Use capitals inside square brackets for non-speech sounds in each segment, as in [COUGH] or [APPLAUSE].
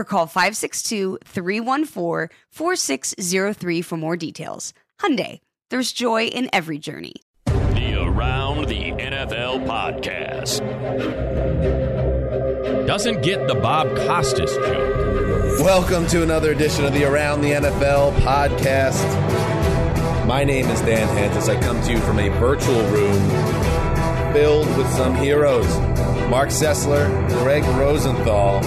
or call 562-314-4603 for more details. Hyundai, there's joy in every journey. The Around the NFL podcast. Doesn't get the Bob Costas joke. Welcome to another edition of the Around the NFL podcast. My name is Dan Hanzus. I come to you from a virtual room filled with some heroes. Marc Sessler, Gregg Rosenthal.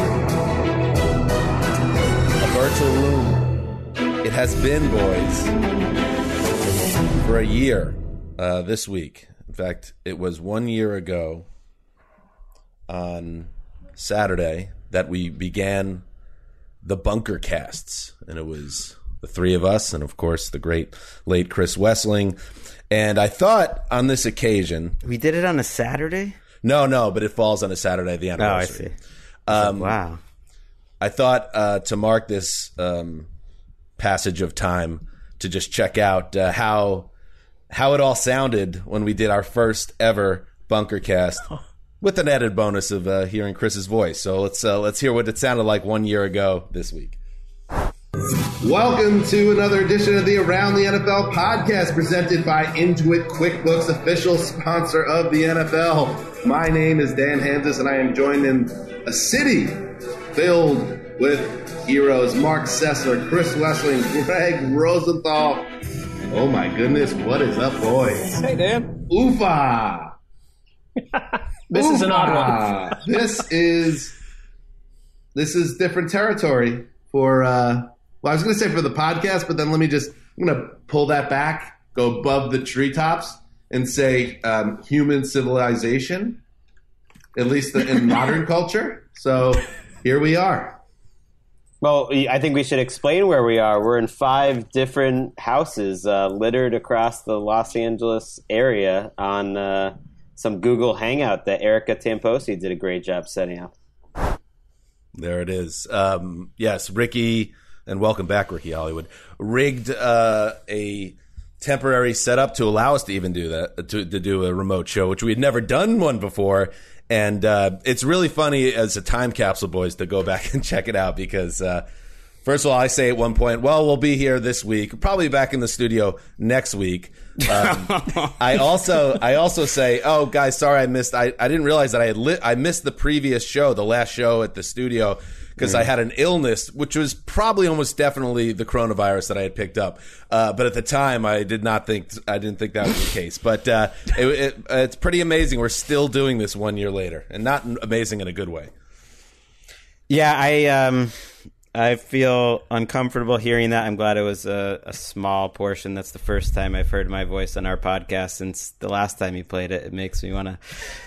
Virtual room. It has been, boys, for a year uh, this week. In fact, it was one year ago on Saturday that we began the bunker casts, and it was the three of us, and of course the great late Chris Wesseling. And I thought on this occasion, We did it on a Saturday. no, no, but it falls on a Saturday, the anniversary. Oh, I see. Um, wow. I thought uh, to mark this um, passage of time to just check out uh, how how it all sounded when we did our first ever bunker cast, [LAUGHS] with an added bonus of uh, hearing Chris's voice. So let's uh, let's hear what it sounded like one year ago this week. Welcome to another edition of the Around the NFL podcast presented by Intuit QuickBooks, official sponsor of the NFL. My name is Dan Hanzus, and I am joined in a city filled with heroes Marc Sessler, Chris Wesseling, Gregg Rosenthal. Oh my goodness, what is up, boys? Hey, Dan. Oofa! [LAUGHS] This is an odd one. This is this is different territory for uh well I was gonna say for the podcast, but then let me just I'm gonna pull that back, go above the treetops and say um, human civilization, at least the, in modern [LAUGHS] culture. So here we are. Well, I think we should explain where we are. We're in five different houses uh, littered across the Los Angeles area on uh, some Google Hangout that Erica Tamposi did a great job setting up. There it is. Um, yes, Ricky, and welcome back, Ricky Hollywood, rigged uh, a temporary setup to allow us to even do that, to, to do a remote show, which we had never done one before. And uh, it's really funny as a time capsule, boys, to go back [LAUGHS] and check it out because, uh, first of all, I say at one point, well, we'll be here this week, probably back in the studio next week. Um, [LAUGHS] I also I also say, oh guys, sorry I missed. I, I didn't realize that I had lit. I missed the previous show, the last show at the studio, because I had an illness, which was probably almost definitely the coronavirus that I had picked up. Uh, but at the time, I did not think I didn't think that was the case. But uh, it, it, it's pretty amazing. We're still doing this one year later, and not amazing in a good way. Yeah, I um, I feel uncomfortable hearing that. I'm glad it was a, a small portion. That's the first time I've heard my voice on our podcast since the last time you played it. It makes me want to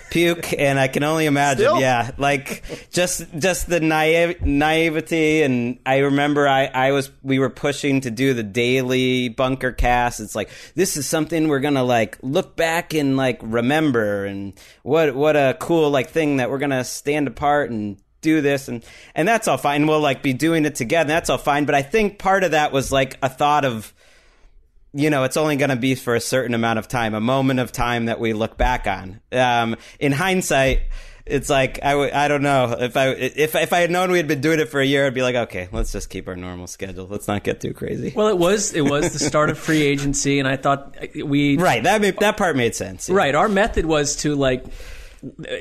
puke, and I can only imagine. Still? Yeah, like just just the naive, naivety, and I remember I I was we were pushing to do the daily bunker cast. It's like this is something we're gonna like look back and like remember, and what what a cool like thing that we're gonna stand apart and do this and and that's all fine we'll like be doing it together that's all fine but i think part of that was like a thought of you know it's only going to be for a certain amount of time a moment of time that we look back on um in hindsight it's like I, w- I don't know if I if if I had known we had been doing it for a year, I'd be like, okay, let's just keep our normal schedule. Let's not get too crazy. Well, it was it was the start of free agency, and I thought we right that made, that part made sense. yeah. Right. Our method was to like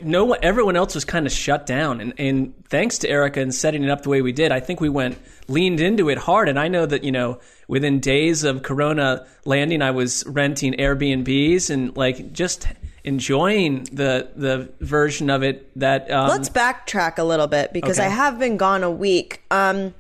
no one everyone else was kind of shut down and, and thanks to Erica and setting it up the way we did, I think we went leaned into it hard and I know that, you know, within days of corona landing I was renting Airbnbs and like just enjoying the the version of it that um, Let's backtrack a little bit because Okay. I have been gone a week. Um,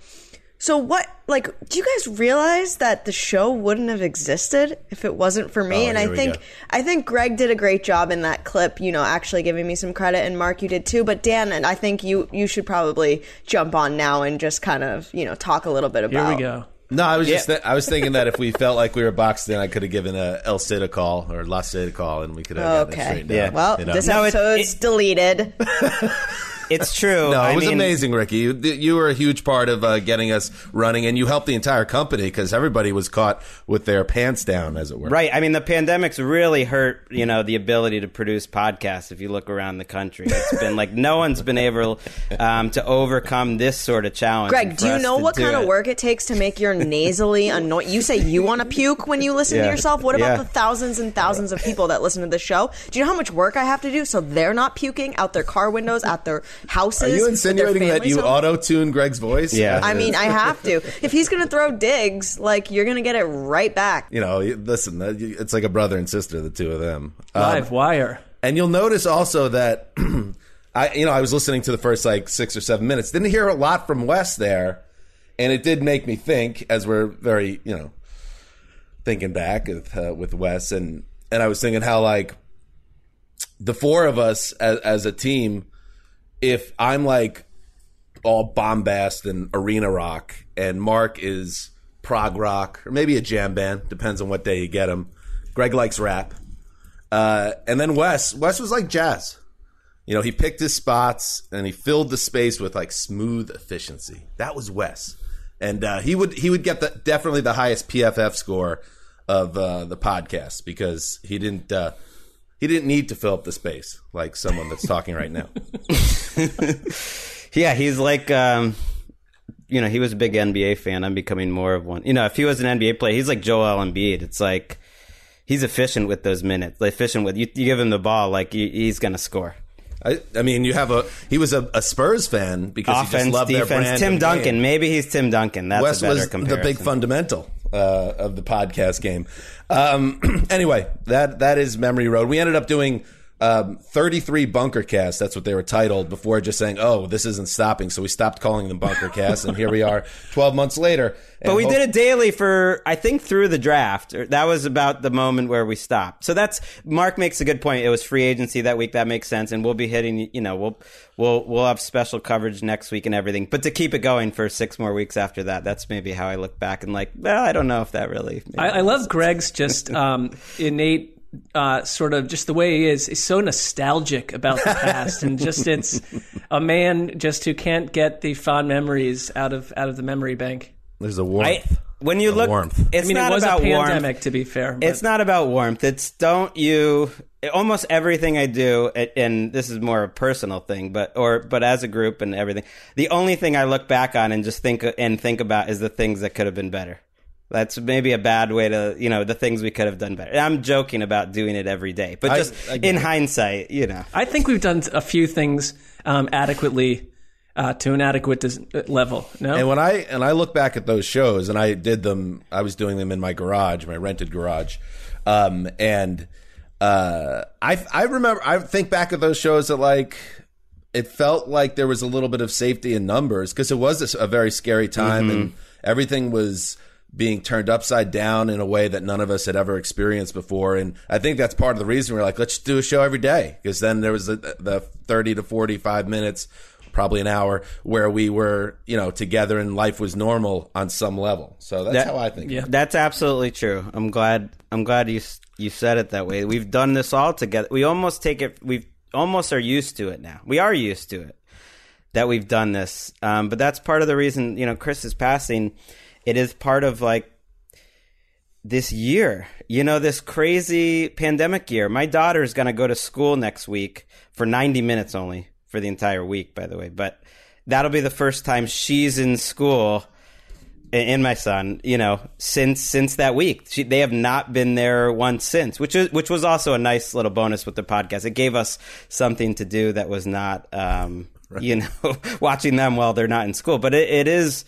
so what? Like, do you guys realize that the show wouldn't have existed if it wasn't for me? Oh, and I think go. I think Greg did a great job in that clip. You know, actually giving me some credit, and Mark, you did too. But Dan, and I think you you should probably jump on now and just kind of you know talk a little bit about here about. we go. No, I was just th- I was thinking that if we felt like we were boxed in, I could have given a El Cid a call or La Cid a call, and we could have gotten it Okay. straightened Yeah. out. Well, you know? this No, it- episode's it- deleted. [LAUGHS] It's true. No, I it was mean- amazing, Ricky. You, you were a huge part of uh, getting us running, and you helped the entire company because everybody was caught with their pants down, as it were. Right. I mean, the pandemic's really hurt, you know, the ability to produce podcasts. If you look around the country, it's been like no one's been able um, to overcome this sort of challenge. Greg, do you know what do kind of work it takes to make your nasally annoying? You say you want to puke when you listen to yourself. What about Yeah. the thousands and thousands of people that listen to the show? Do you know how much work I have to do so they're not puking out their car windows, at their houses? Are you insinuating that you auto tune Greg's voice? Yeah. I mean, I have to. If he's going to throw digs, like you're going to get it right back. you know, listen, it's like a brother and sister, the two of them. Um, Live wire. And you'll notice also that [CLEARS THROAT] I, you know, I was listening to the first like six or seven minutes. Didn't hear a lot from Wes there, and it did make me think as we're very, you know, thinking back with uh, with Wes, and and I was thinking how like the four of us as, as a team, if I'm like all bombast and arena rock, and Mark is prog rock or maybe a jam band, depends on what day you get him. Greg likes rap. Uh, and then Wes, Wes was like jazz. You know, he picked his spots and he filled the space with like smooth efficiency. That was Wes, and uh, he would he would get the definitely the highest PFF score of uh, the podcast because he didn't uh, he didn't need to fill up the space like someone that's talking right now. [LAUGHS] Yeah, he's like, um, you know, he was a big NBA fan. I'm becoming more of one. You know, if he was an NBA player, he's like Joel Embiid. It's like he's efficient with those minutes. Like, efficient with you, you give him the ball, like he, he's gonna score. I, I mean, you have a he was a, a Spurs fan because he just Offense, loved their brand. defense. Tim Duncan. game. Maybe he's Tim Duncan. That's Wes a better was comparison. the big fundamental uh, of the podcast game. Um, [CLEARS THROAT] anyway, that that is memory road. We ended up doing um, 33 bunker casts. That's what they were titled before just saying, "Oh, this isn't stopping." So we stopped calling them bunker casts, and here we are, [LAUGHS] 12 months later. But we hope- did it daily for I think through the draft. That was about the moment where we stopped. So that's Mark makes a good point. It was free agency that week. That makes sense, and we'll be hitting. You know, we'll we'll we'll have special coverage next week and everything. But to keep it going for six more weeks after that, that's maybe how I look back and like, well, I don't know if that really. I, I love Greg's just [LAUGHS] um, innate uh, sort of just the way he is. He's so nostalgic about the past, and just [LAUGHS] it's a man just who can't get the fond memories out of out of the memory bank. There's a warmth. I, when you A look, warmth. it's I mean, not it was about a pandemic, warmth. to be fair. but- It's not about warmth. It's don't you. Almost everything I do, and this is more a personal thing, but or but as a group and everything, the only thing I look back on and just think and think about is the things that could have been better. That's maybe a bad way to, you know, the things we could have done better. I'm joking about doing it every day, but just I get in it. hindsight, you know. I think we've done a few things um, adequately uh, to an adequate dis- level. No, And when I and I look back at those shows, and I did them, I was doing them in my garage, my rented garage, um, and uh, I I remember I think back at those shows that like it felt like there was a little bit of safety in numbers because it was a, a very scary time and everything was being turned upside down in a way that none of us had ever experienced before. And I think that's part of the reason we're like, let's do a show every day because then there was the, the 30 to 45 minutes, probably an hour, where we were, you know, together and life was normal on some level. So that's That- how I think. Yeah. That's absolutely true. I'm glad. I'm glad you you said it that way. We've done this all together. We almost take it. We almost are used to it now. We are used to it that we've done this. Um, but that's part of the reason. You know, Chris is passing. It is part of like this year. You know, this crazy pandemic year. My daughter is going to go to school next week for 90 minutes only for the entire week. By the way, but that'll be the first time she's in school and my son, you know, since since that week, she, they have not been there once since, which is which was also a nice little bonus with the podcast. It gave us something to do that was not, um, you know, [LAUGHS] watching them while they're not in school. But it, it is,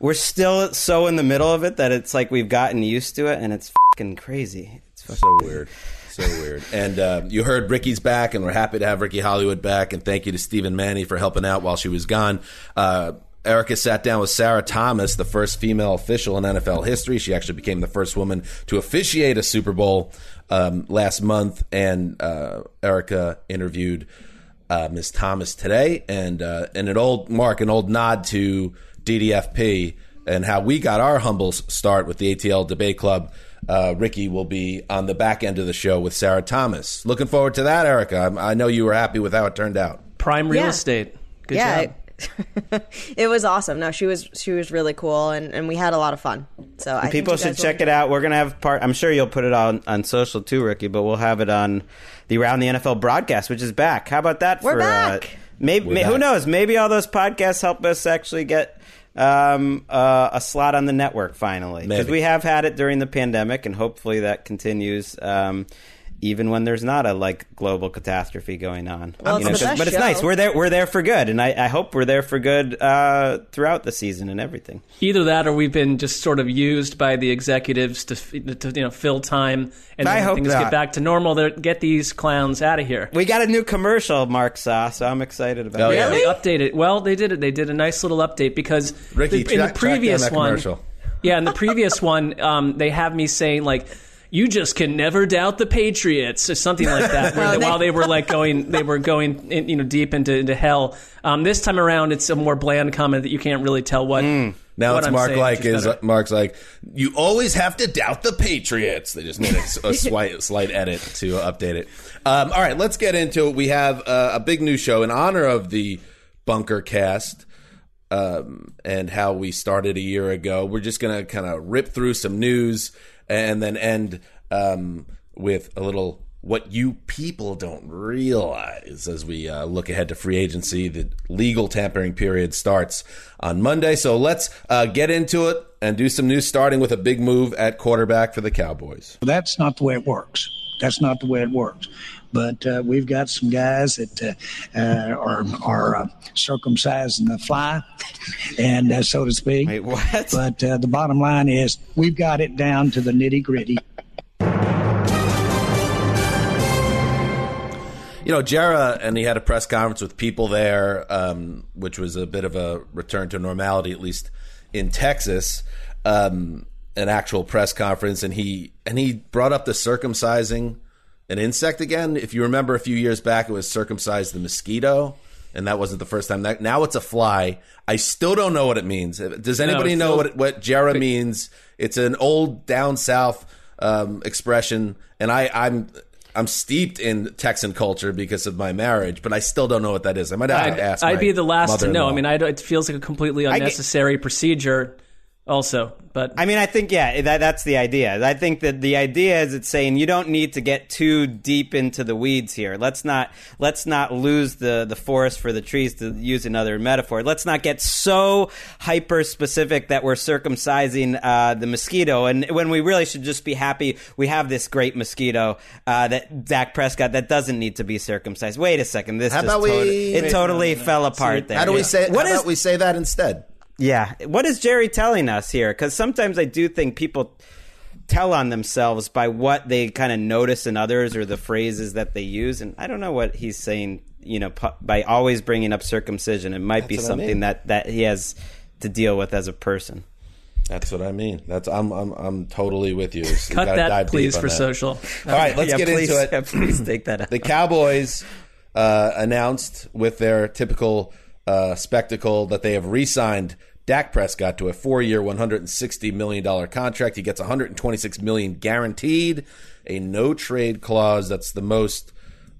we're still so in the middle of it that it's like we've gotten used to it, and it's fucking crazy. It's fucking So weird. So weird. And uh, you heard Ricky's back, and we're happy to have Ricky Hollywood back. And thank you to Stephen Manny for helping out while she was gone. Uh, Erica sat down with Sarah Thomas, the first female official in NFL history. She actually became the first woman to officiate a Super Bowl um, last month. And uh, Erica interviewed uh, Ms. Thomas today, and uh, and an old Mark, an old nod to DDFP and how we got our humble start with the ATL Debate Club. Uh, Ricky will be on the back end of the show with Sarah Thomas. Looking forward to that, Erica. I, I know you were happy with how it turned out. Prime real Yeah. estate. Good yeah, job. it, [LAUGHS] it was awesome. No, she was she was really cool, and, and we had a lot of fun. So I People should will check it out. We're gonna have part. I'm sure you'll put it on on social too, Ricky. But we'll have it on the Around the NFL broadcast, which is back. How about that? We're for, back. Uh, maybe may- who knows? Maybe all those podcasts help us actually get um, uh, a slot on the network finally because we have had it during the pandemic, and hopefully that continues. Um, even when there's not a like global catastrophe going on, Well, it's the 'cause- best but it's show. nice. We're there. We're there for good, and I, I hope we're there for good uh, throughout the season and everything. Either that, or we've been just sort of used by the executives to, to you know fill time, and I hope things not. get back to normal. They're- Get these clowns out of here. We got a new commercial, Mark saw, so I'm excited about Oh, it. yeah. They updated. Well, they did it. They did a nice little update because Ricky, the, in the track- track down previous that one, commercial. yeah, in the previous one, um, they have me saying like. You just can never doubt the Patriots, or something like that. Where [LAUGHS] they, they- while they were like going, they were going, in, you know, deep into, into hell. Um, this time around, it's a more bland comment that you can't really tell what. Now what it's I'm Mark saying, like is is better. Mark's like you always have to doubt the Patriots. They just made a, a [LAUGHS] slight slight edit to update it. Um, all right, let's get into it. We have uh, a big new show in honor of the Bunker Cast um, and how we started a year ago. We're just gonna kind of rip through some news and then end um, with a little what you people don't realize as we uh, look ahead to free agency. The legal tampering period starts on Monday, so let's uh, get into it and do some news. Starting with a big move at quarterback for the Cowboys. That's not the way it works. That's not the way it works. But uh, we've got some guys that uh, uh, are are uh, circumcising the fly, and uh, so to speak. Wait, what? But uh, the bottom line is, we've got it down to the nitty gritty. You know, Jerry, and he had a press conference with people there, um, which was a bit of a return to normality, at least in Texas. Um, an actual press conference, and he and he brought up the circumcising an insect again. If you remember, a few years back, it was circumcised the mosquito, and that wasn't the first time. That now it's a fly. I still don't know what it means. Does anybody it know feels- what what Jerry means? It's an old down south um, expression, and I, I'm I'm steeped in Texan culture because of my marriage, but I still don't know what that is. I might have I'd, to ask. I'd be the last to know. I mean, I, don't- it feels like a completely get- unnecessary procedure, also. But I mean, I think yeah, that, that's the idea. I think that the idea is it's saying you don't need to get too deep into the weeds here. Let's not let's not lose the the forest for the trees to use another metaphor. Let's not get so hyper specific that we're circumcising uh, the mosquito, and when we really should just be happy we have this great mosquito uh, that Dak Prescott that doesn't need to be circumcised. Wait a second, this How just about we- totally, it Wait, totally fell apart there. How do we say? What how is about we say that instead? Yeah. What is Jerry telling us here? Because sometimes I do think people tell on themselves by what they kind of notice in others or the phrases that they use. And I don't know what he's saying you know, pu- by always bringing up circumcision, it might be That's what I something mean. that that he has to deal with as a person. That's what I mean. That's I'm I'm I'm totally with you. It's- [LAUGHS] you Cut gotta that, dive please, for that. social. All right, let's Yeah, get please- into it. yeah, please take that out. The Cowboys uh, announced with their typical uh, spectacle that they have re-signed Dak Prescott to a four-year, one hundred and sixty million dollar contract. He gets 126 million guaranteed, a no-trade clause. That's the most.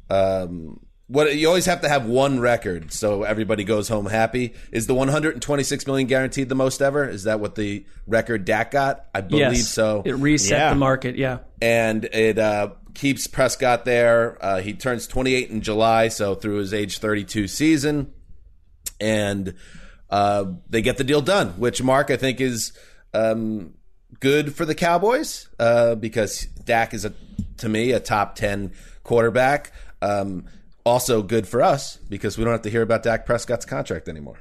Um, what you always have to have one record so everybody goes home happy. Is the 126 million guaranteed the most ever? Is that what the record Dak got? I believe yes. so It reset Yeah. the market. Yeah. and it uh, keeps Prescott there. Uh, he turns 28 in July, so through his age 32 season, and uh, they get the deal done. Which Mark I think is um, good for the Cowboys uh, because Dak is a to me a top 10 quarterback. Um, also good for us because we don't have to hear about Dak Prescott's contract anymore.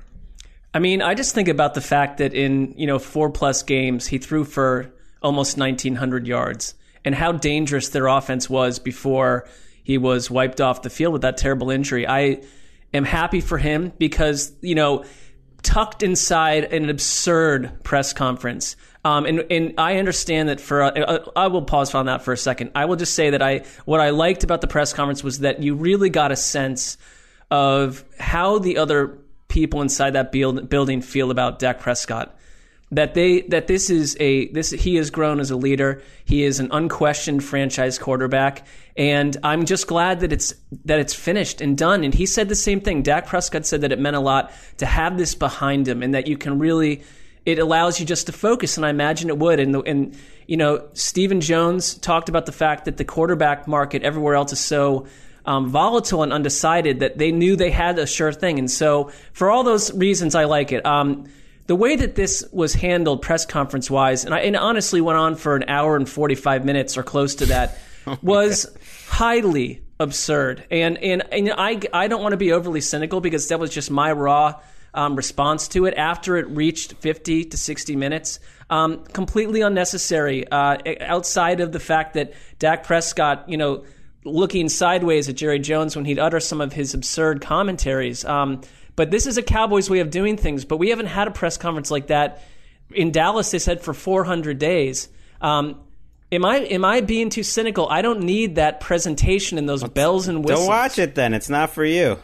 I mean, I just think about the fact that in you know four plus games he threw for almost 1,900 yards, and how dangerous their offense was before he was wiped off the field with that terrible injury. I am happy for him because you know tucked inside an absurd press conference. Um, and, and I understand that for, uh, I will pause on that for a second. I will just say that I, what I liked about the press conference was that you really got a sense of how the other people inside that build, building feel about Dak Prescott. That they that this is a this he has grown as a leader. He is an unquestioned franchise quarterback, and I'm just glad that it's that it's finished and done. And he said the same thing. Dak Prescott said that it meant a lot to have this behind him, and that you can really it allows you just to focus. And I imagine it would. And the, and you know, Stephen Jones talked about the fact that the quarterback market everywhere else is so um, volatile and undecided that they knew they had a sure thing. And so, for all those reasons, I like it. Um, the way that this was handled, press conference wise, and, I, and honestly went on for an hour and 45 minutes or close to that, [LAUGHS] was highly absurd. And, and, and I, I don't want to be overly cynical because that was just my raw um, response to it after it reached 50 to 60 minutes. Um, completely unnecessary, uh, outside of the fact that Dak Prescott, you know, looking sideways at Jerry Jones when he'd utter some of his absurd commentaries. Um, but this is a Cowboys way of doing things. But we haven't had a press conference like that in Dallas. They said for 400 days. Um, am I am I being too cynical? I don't need that presentation and those bells and whistles. Don't watch it then. It's not for you.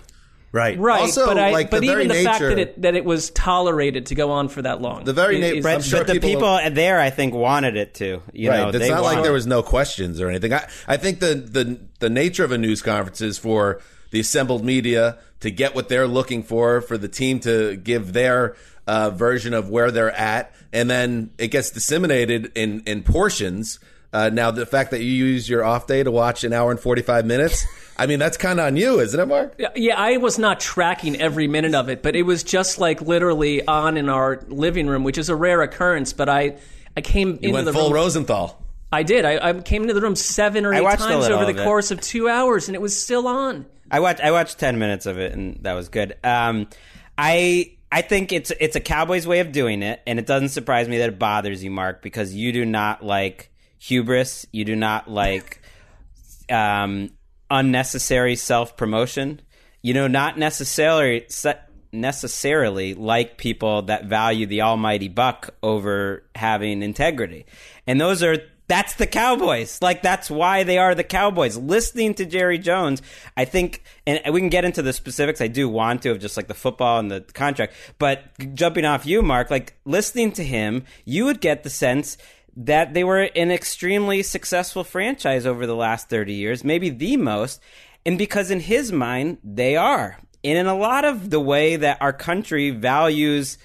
Right. Right, Also, but I, like but the even very the fact that it that it was tolerated to go on for that long. The very is- na- is- I'm But, sure but the people- people there, I think, wanted it to. You right. know, it's they not like there was no questions or anything. I, I think the, the the nature of a news conference is for the assembled media to get what they're looking for, for the team to give their uh, version of where they're at, and then it gets disseminated in in portions. Uh, now, the fact that you use your off day to watch an hour and forty five minutes, I mean, that's kind of on you, isn't it, Mark? Yeah, Yeah, I was not tracking every minute of it, but it was just like literally on in our living room, which is a rare occurrence. But I, I came You into went the full room. Rosenthal. I did. I, I came into the room seven or I eight watched a times little over of the it. course of two hours, and it was still on. I watched I watched ten minutes of it, and that was good. Um, I I think it's it's a Cowboys way of doing it, and it doesn't surprise me that it bothers you, Mark, because you do not like hubris. You do not like um, unnecessary self promotion. You know, not necessarily necessarily like people that value the almighty buck over having integrity, and those are that's the Cowboys. Like that's why they are the Cowboys. Listening to Jerry Jones, I think, and we can get into the specifics. I do want to of just like the football and the contract, but jumping off you, Mark, like listening to him, you would get the sense that they were an extremely successful franchise over the last 30 years, maybe the most. And because in his mind, they are. And in a lot of the way that our country values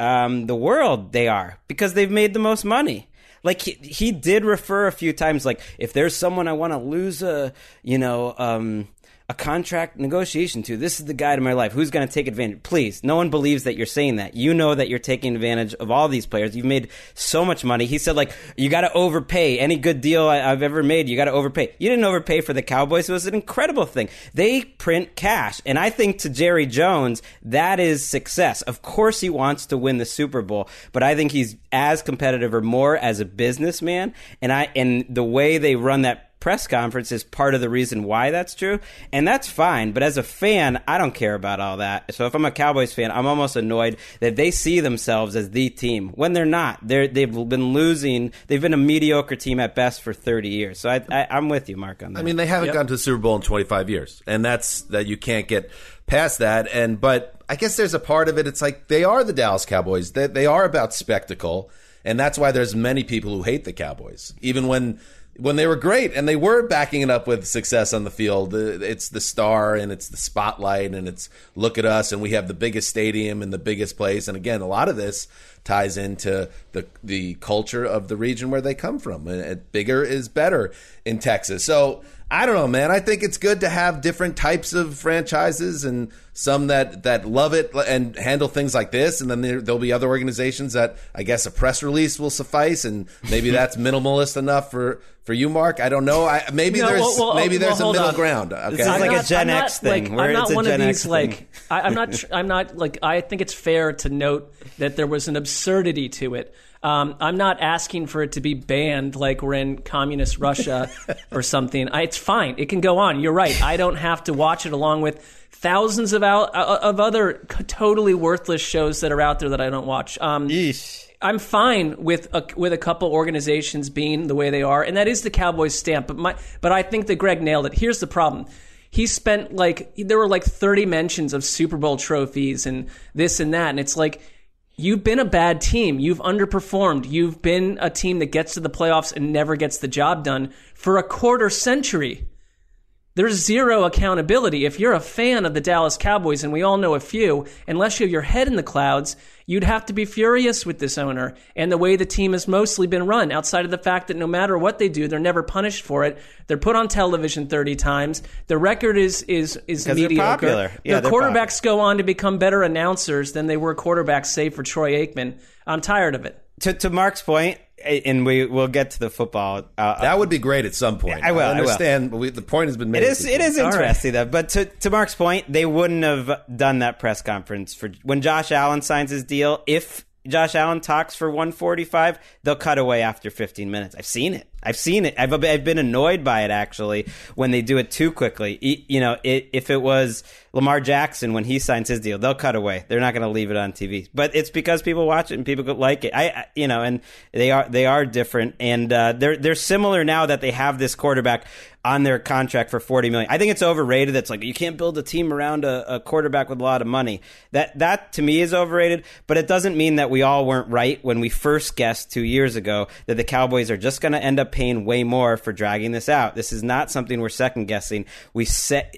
um, the world, they are because they've made the most money. Like he, he did refer a few times, like if there's someone I want to lose a, you know, um, a contract negotiation to, this is the guy to my life. Who's going to take advantage? Please, no one believes that you're saying that. You know that you're taking advantage of all these players. You've made so much money. He said, like, you got to overpay. Any good deal I, I've ever made, you got to overpay. You didn't overpay for the Cowboys. It was an incredible thing. They print cash. And I think to Jerry Jones, that is success. Of course, he wants to win the Super Bowl, but I think he's as competitive or more as a businessman. And I, and the way they run that press conference is part of the reason why that's true, and that's fine. But as a fan, I don't care about all that. So if I'm a Cowboys fan, I'm almost annoyed that they see themselves as the team when they're not. They're they've been losing. They've been a mediocre team at best for 30 years. So I, I, I'm with you, Mark, on that. I mean, they haven't gone to the Super Bowl in 25 years, and that's that you can't get past that. And but I guess there's a part of it. It's like they are the Dallas Cowboys. They they are about spectacle, and that's why there's many people who hate the Cowboys, even when. When they were great and they were backing it up with success on the field, it's the star and it's the spotlight and it's look at us and we have the biggest stadium and the biggest place. And again, a lot of this ties into the the culture of the region where they come from. And bigger is better in Texas. So I don't know, man. I think it's good to have different types of franchises and some that that love it and handle things like this, and then there, there'll be other organizations that I guess a press release will suffice, and maybe [LAUGHS] that's minimalist enough for for you, Mark. I don't know. I, maybe No, there's well, well, maybe uh, well, there's a middle on. ground. Okay, is like a Gen I'm not, X thing, Like, where I'm not one Gen of X these thing. like I, I'm not. tr- I'm not like. I think it's fair to note that there was an absurdity to it. Um, I'm not asking for it to be banned like we're in communist Russia [LAUGHS] or something. I, it's fine. It can go on. You're right. I don't have to watch it along with thousands of out, uh, of other totally worthless shows that are out there that I don't watch. Um, I'm fine with a, with a couple organizations being the way they are, and that is the Cowboys stamp. But my but I think that Greg nailed it. Here's the problem. He spent like there were like 30 mentions of Super Bowl trophies and this and that, and it's like you've been a bad team. You've underperformed. You've been a team that gets to the playoffs and never gets the job done for a quarter century. There's zero accountability. If you're a fan of the Dallas Cowboys, and we all know a few, unless you have your head in the clouds, you'd have to be furious with this owner and the way the team has mostly been run, outside of the fact that no matter what they do, they're never punished for it. They're put on television 30 times. The record is is is they're mediocre. popular. Yeah, they're quarterbacks go on to become better announcers than they were quarterbacks, save for Troy Aikman. I'm tired of it. To to Mark's point, and we will get to the football. Uh, that would be great at some point. I will, I will. understand, but we, the point has been made. It is. It is All right. interesting though. But to to Mark's point, they wouldn't have done that press conference for when Josh Allen signs his deal. If Josh Allen talks for 145, they'll cut away after 15 minutes. I've seen it. I've seen it. I've I've been annoyed by it actually when they do it too quickly. You know, it, if it was Lamar Jackson when he signs his deal, they'll cut away. They're not going to leave it on TV. But it's because people watch it and people like it. I, I you know, and they are they are different and uh, they're they're similar now that they have this quarterback on their contract for 40 million. I think it's overrated. That's like you can't build a team around a, a quarterback with a lot of money. That that to me is overrated, but it doesn't mean that we all weren't right when we first guessed 2 years ago that the Cowboys are just going to end up paying way more for dragging this out. This is not something we're second guessing. We set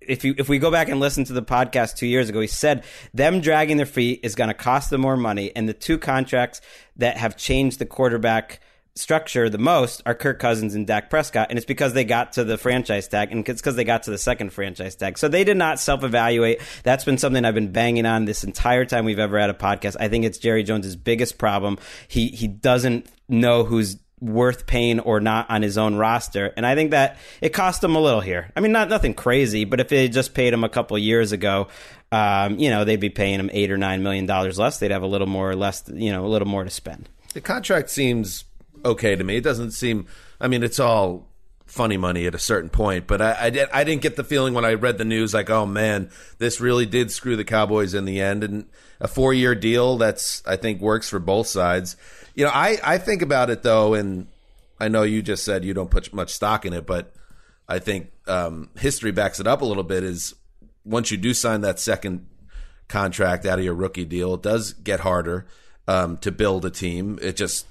if you if we go back and listen to the podcast two years ago, he said them dragging their feet is going to cost them more money, and the two contracts that have changed the quarterback structure the most are Kirk Cousins and Dak Prescott, and it's because they got to the franchise tag, and it's because they got to the second franchise tag. So they did not self evaluate. That's been something I've been banging on this entire time we've ever had a podcast. I think it's Jerry Jones's biggest problem. He he doesn't know who's worth paying or not on his own roster. And I think that it cost him a little here. I mean, not nothing crazy, but if they just paid him a couple years ago, um, you know, they'd be paying him eight or nine million dollars less. They'd have a little more or less, you know, a little more to spend. The contract seems okay to me. It doesn't seem. I mean, it's all funny money at a certain point, but I, I, did, I didn't get the feeling when I read the news like, oh man, this really did screw the Cowboys in the end. And a four year deal that's I think works for both sides. You know, I I think about it though, and I know you just said you don't put much stock in it, but I think um, history backs it up a little bit. Is once you do sign that second contract out of your rookie deal, it does get harder um, to build a team. It just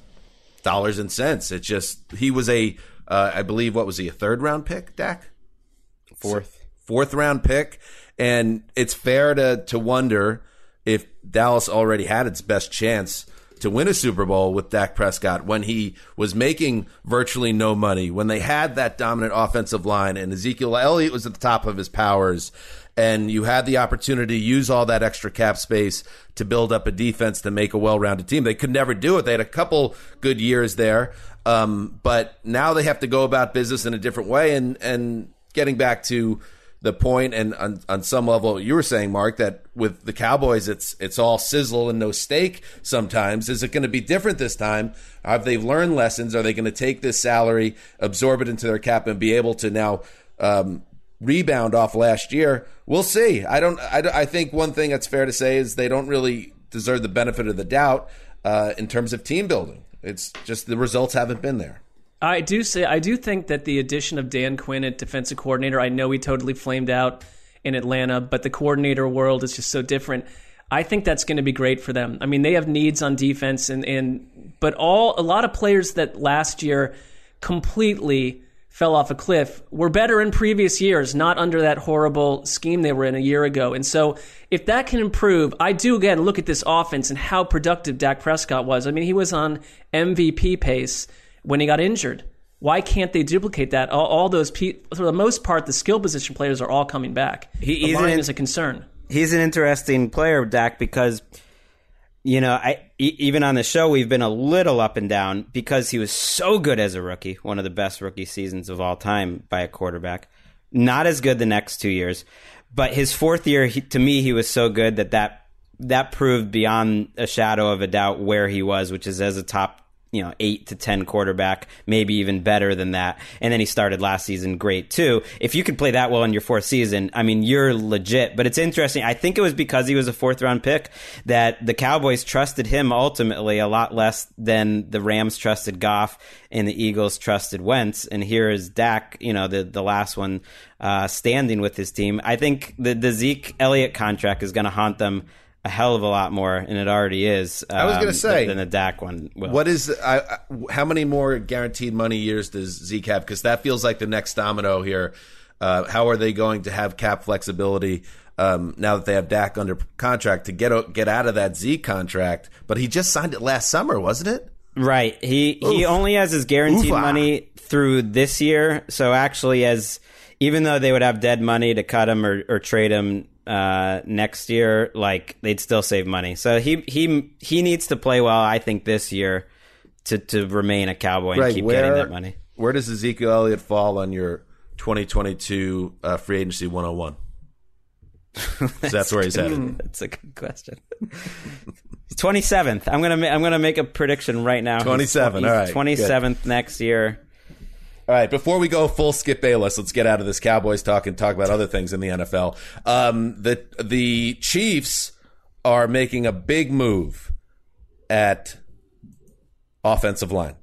dollars and cents. It just he was a uh, I believe what was he a third round pick, Dak? Fourth, fourth round pick, and it's fair to to wonder if Dallas already had its best chance to win a Super Bowl with Dak Prescott when he was making virtually no money, when they had that dominant offensive line and Ezekiel Elliott was at the top of his powers, and you had the opportunity to use all that extra cap space to build up a defense to make a well-rounded team. They could never do it. They had a couple good years there, um, but now they have to go about business in a different way. And and getting back to the point, and on, on some level, you were saying, Mark, that with the Cowboys, it's it's all sizzle and no steak. Sometimes is it going to be different this time? Have they learned lessons? Are they going to take this salary, absorb it into their cap, and be able to now um, rebound off last year? We'll see. I don't. I, I think one thing that's fair to say is they don't really deserve the benefit of the doubt uh, in terms of team building. It's just the results haven't been there. I do say I do think that the addition of Dan Quinn at defensive coordinator. I know he totally flamed out in Atlanta, but the coordinator world is just so different. I think that's going to be great for them. I mean, they have needs on defense, and, and but all a lot of players that last year completely fell off a cliff were better in previous years, not under that horrible scheme they were in a year ago. And so, if that can improve, I do again look at this offense and how productive Dak Prescott was. I mean, he was on MVP pace when he got injured. Why can't they duplicate that? All, all those, pe- for the most part, the skill position players are all coming back. He- the he's line an- is a concern. he's an interesting player, Dak, because you know, I e- even on the show we've been a little up and down because he was so good as a rookie, one of the best rookie seasons of all time by a quarterback. Not as good the next two years, but his fourth year, he, to me, he was so good that that that proved beyond a shadow of a doubt where he was, which is as a top you know, eight to 10 quarterback, maybe even better than that. And then he started last season great too. If you could play that well in your fourth season, I mean, you're legit. But it's interesting. I think it was because he was a fourth round pick that the Cowboys trusted him ultimately a lot less than the Rams trusted Goff and the Eagles trusted Wentz. And here is Dak, you know, the, the last one, uh, standing with his team. I think the, the Zeke Elliott contract is going to haunt them a hell of a lot more, and it already is. I was going um, to say than the Dak one. Will. What is I, I, how many more guaranteed money years does Zeke have? Because that feels like the next domino here. Uh, how are they going to have cap flexibility um, now that they have Dak under contract to get get out of that Z contract? But he just signed it last summer, wasn't it? Right. He he only has his guaranteed Oof-ah. money through this year. So actually, as even though they would have dead money to cut him or, or trade him uh, next year, like they'd still save money. So he he he needs to play well. I think this year to to remain a Cowboy and Greg, keep where, getting that money. Where does Ezekiel Elliott fall on your 2022 uh, free agency 101? So that's where he's at. That's a good question. Twenty seventh. I'm gonna ma- I'm gonna make a prediction right now. 27, all right, Twenty seventh next year. All right, before we go full Skip Bayless, let's get out of this Cowboys talk and talk about other things in the NFL. Um, the the Chiefs are making a big move at offensive line.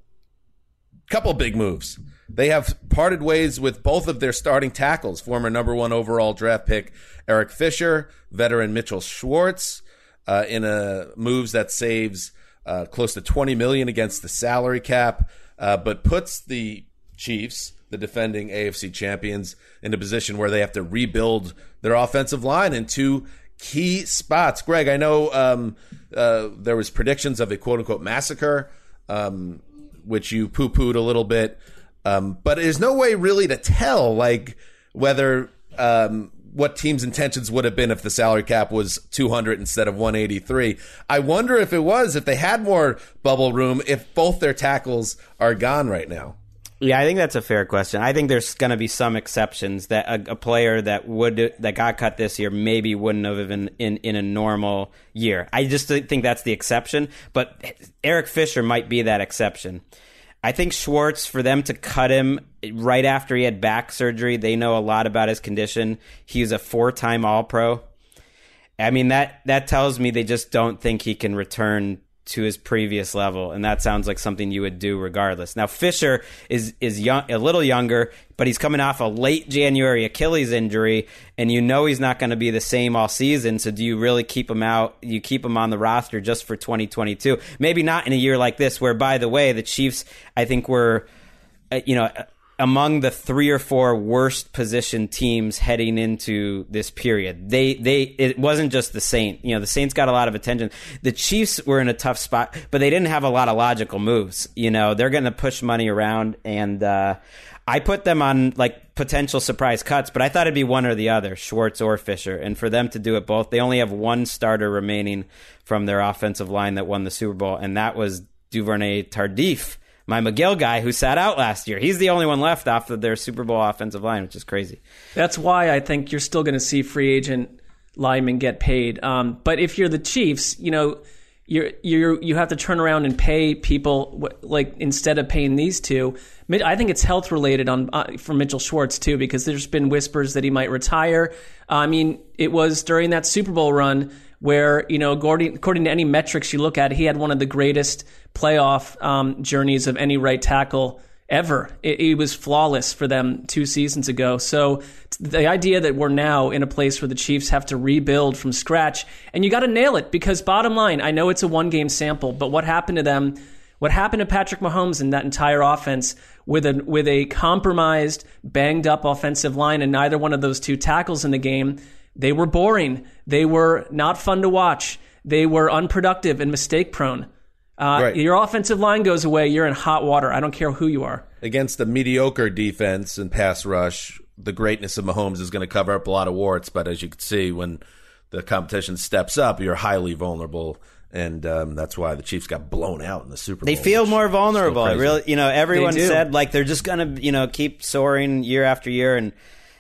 Couple big moves. They have parted ways with both of their starting tackles, former number one overall draft pick Eric Fisher, veteran Mitchell Schwartz, uh, in a moves that saves uh, close to 20 million against the salary cap, uh, but puts the Chiefs, the defending AFC champions, in a position where they have to rebuild their offensive line in two key spots. Greg, I know um, uh, there was predictions of a quote unquote massacre, um, which you poo pooed a little bit, um, but there's no way really to tell like whether um, what team's intentions would have been if the salary cap was 200 instead of 183. I wonder if it was if they had more bubble room if both their tackles are gone right now. Yeah, I think that's a fair question. I think there's going to be some exceptions that a, a player that would that got cut this year maybe wouldn't have even in in a normal year. I just think that's the exception, but Eric Fisher might be that exception. I think Schwartz for them to cut him right after he had back surgery, they know a lot about his condition. He was a four-time All-Pro. I mean that that tells me they just don't think he can return to his previous level, and that sounds like something you would do regardless. Now Fisher is is young, a little younger, but he's coming off a late January Achilles injury, and you know he's not going to be the same all season. So do you really keep him out? You keep him on the roster just for 2022? Maybe not in a year like this, where by the way, the Chiefs, I think were, uh, you know. Among the three or four worst position teams heading into this period, they they it wasn't just the Saint. You know, the Saints got a lot of attention. The Chiefs were in a tough spot, but they didn't have a lot of logical moves. You know, they're going to push money around, and uh, I put them on like potential surprise cuts, but I thought it'd be one or the other, Schwartz or Fisher. And for them to do it both, they only have one starter remaining from their offensive line that won the Super Bowl, and that was Duvernay Tardif, my McGill guy who sat out last year. He's the only one left after their Super Bowl offensive line, which is crazy. That's why I think you're still going to see free agent linemen get paid. Um, but if you're the Chiefs, you know, you're you you have to turn around and pay people like instead of paying these two. I think it's health related on uh, for Mitchell Schwartz too because there's been whispers that he might retire. I mean, it was during that Super Bowl run where you know according, according to any metrics you look at, he had one of the greatest playoff um, journeys of any right tackle ever. It, it, was flawless for them two seasons ago. So the idea that we're now in a place where the Chiefs have to rebuild from scratch, and you got to nail it because bottom line, I know it's a one game sample, but what happened to them? What happened to Patrick Mahomes and that entire offense with a with a compromised, banged up offensive line and neither one of those two tackles in the game? They were boring. They were not fun to watch. They were unproductive and mistake prone. Uh, right. Your offensive line goes away, you're in hot water. I don't care who you are. Against a mediocre defense and pass rush, the greatness of Mahomes is going to cover up a lot of warts. But as you can see, when the competition steps up, you're highly vulnerable. And um, that's why the Chiefs got blown out in the Super Bowl. They feel more vulnerable. Really, you know, everyone said like they're just going to, you know, keep soaring year after year, and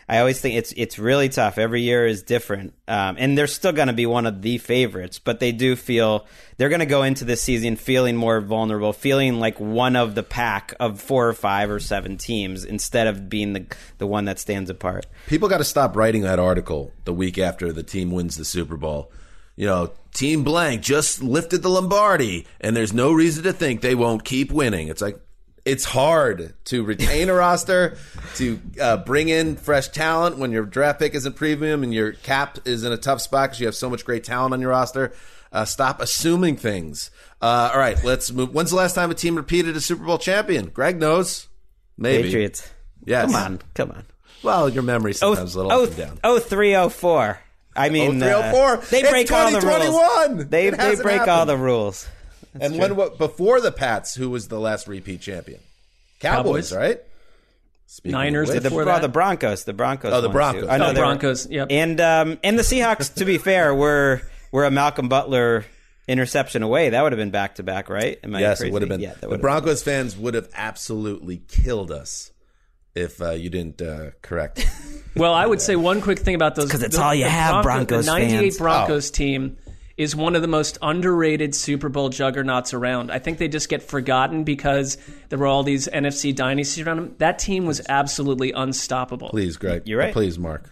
I always think it's it's really tough. Every year is different, um, and they're still going to be one of the favorites. But they do feel they're going to go into this season feeling more vulnerable, feeling like one of the pack of four or five or seven teams instead of being the the one that stands apart. People got to stop writing that article the week after the team wins the Super Bowl. You know, Team Blank just lifted the Lombardi, and there's no reason to think they won't keep winning. It's like it's hard to retain a roster, to uh, bring in fresh talent when your draft pick isn't premium and your cap is in a tough spot because you have so much great talent on your roster. Uh, stop assuming things. Uh, all right, let's move. When's the last time a team repeated a Super Bowl champion? Gregg knows. Maybe. Patriots. Yes. Come on. Come on. Well, your memory sometimes oh, a little oh, up and down. Oh, three, oh, four. I mean, oh, oh. Uh, they break all the rules. They, they break happened. all the rules. That's and true. when before the Pats, who was the last repeat champion? Cowboys, Cowboys. right? Speaking Niners the, before oh, that. the Broncos. The Broncos. Oh, the Broncos. I know oh, Broncos. Yep. And um, and the Seahawks. to be [LAUGHS] fair, were were a Malcolm Butler interception away. That would have been back to back, right? Am I yes, crazy? it would have been. Yeah, the Broncos been. fans would have absolutely killed us if uh, you didn't uh, correct. well, I would say one quick thing about those because it's the, all you have. Broncos, Broncos the '98 fans. Broncos oh. team is one of the most underrated Super Bowl juggernauts around. I think they just get forgotten because there were all these NFC dynasties around them. That team was absolutely unstoppable. Please, Gregg. You're right. Please, Marc.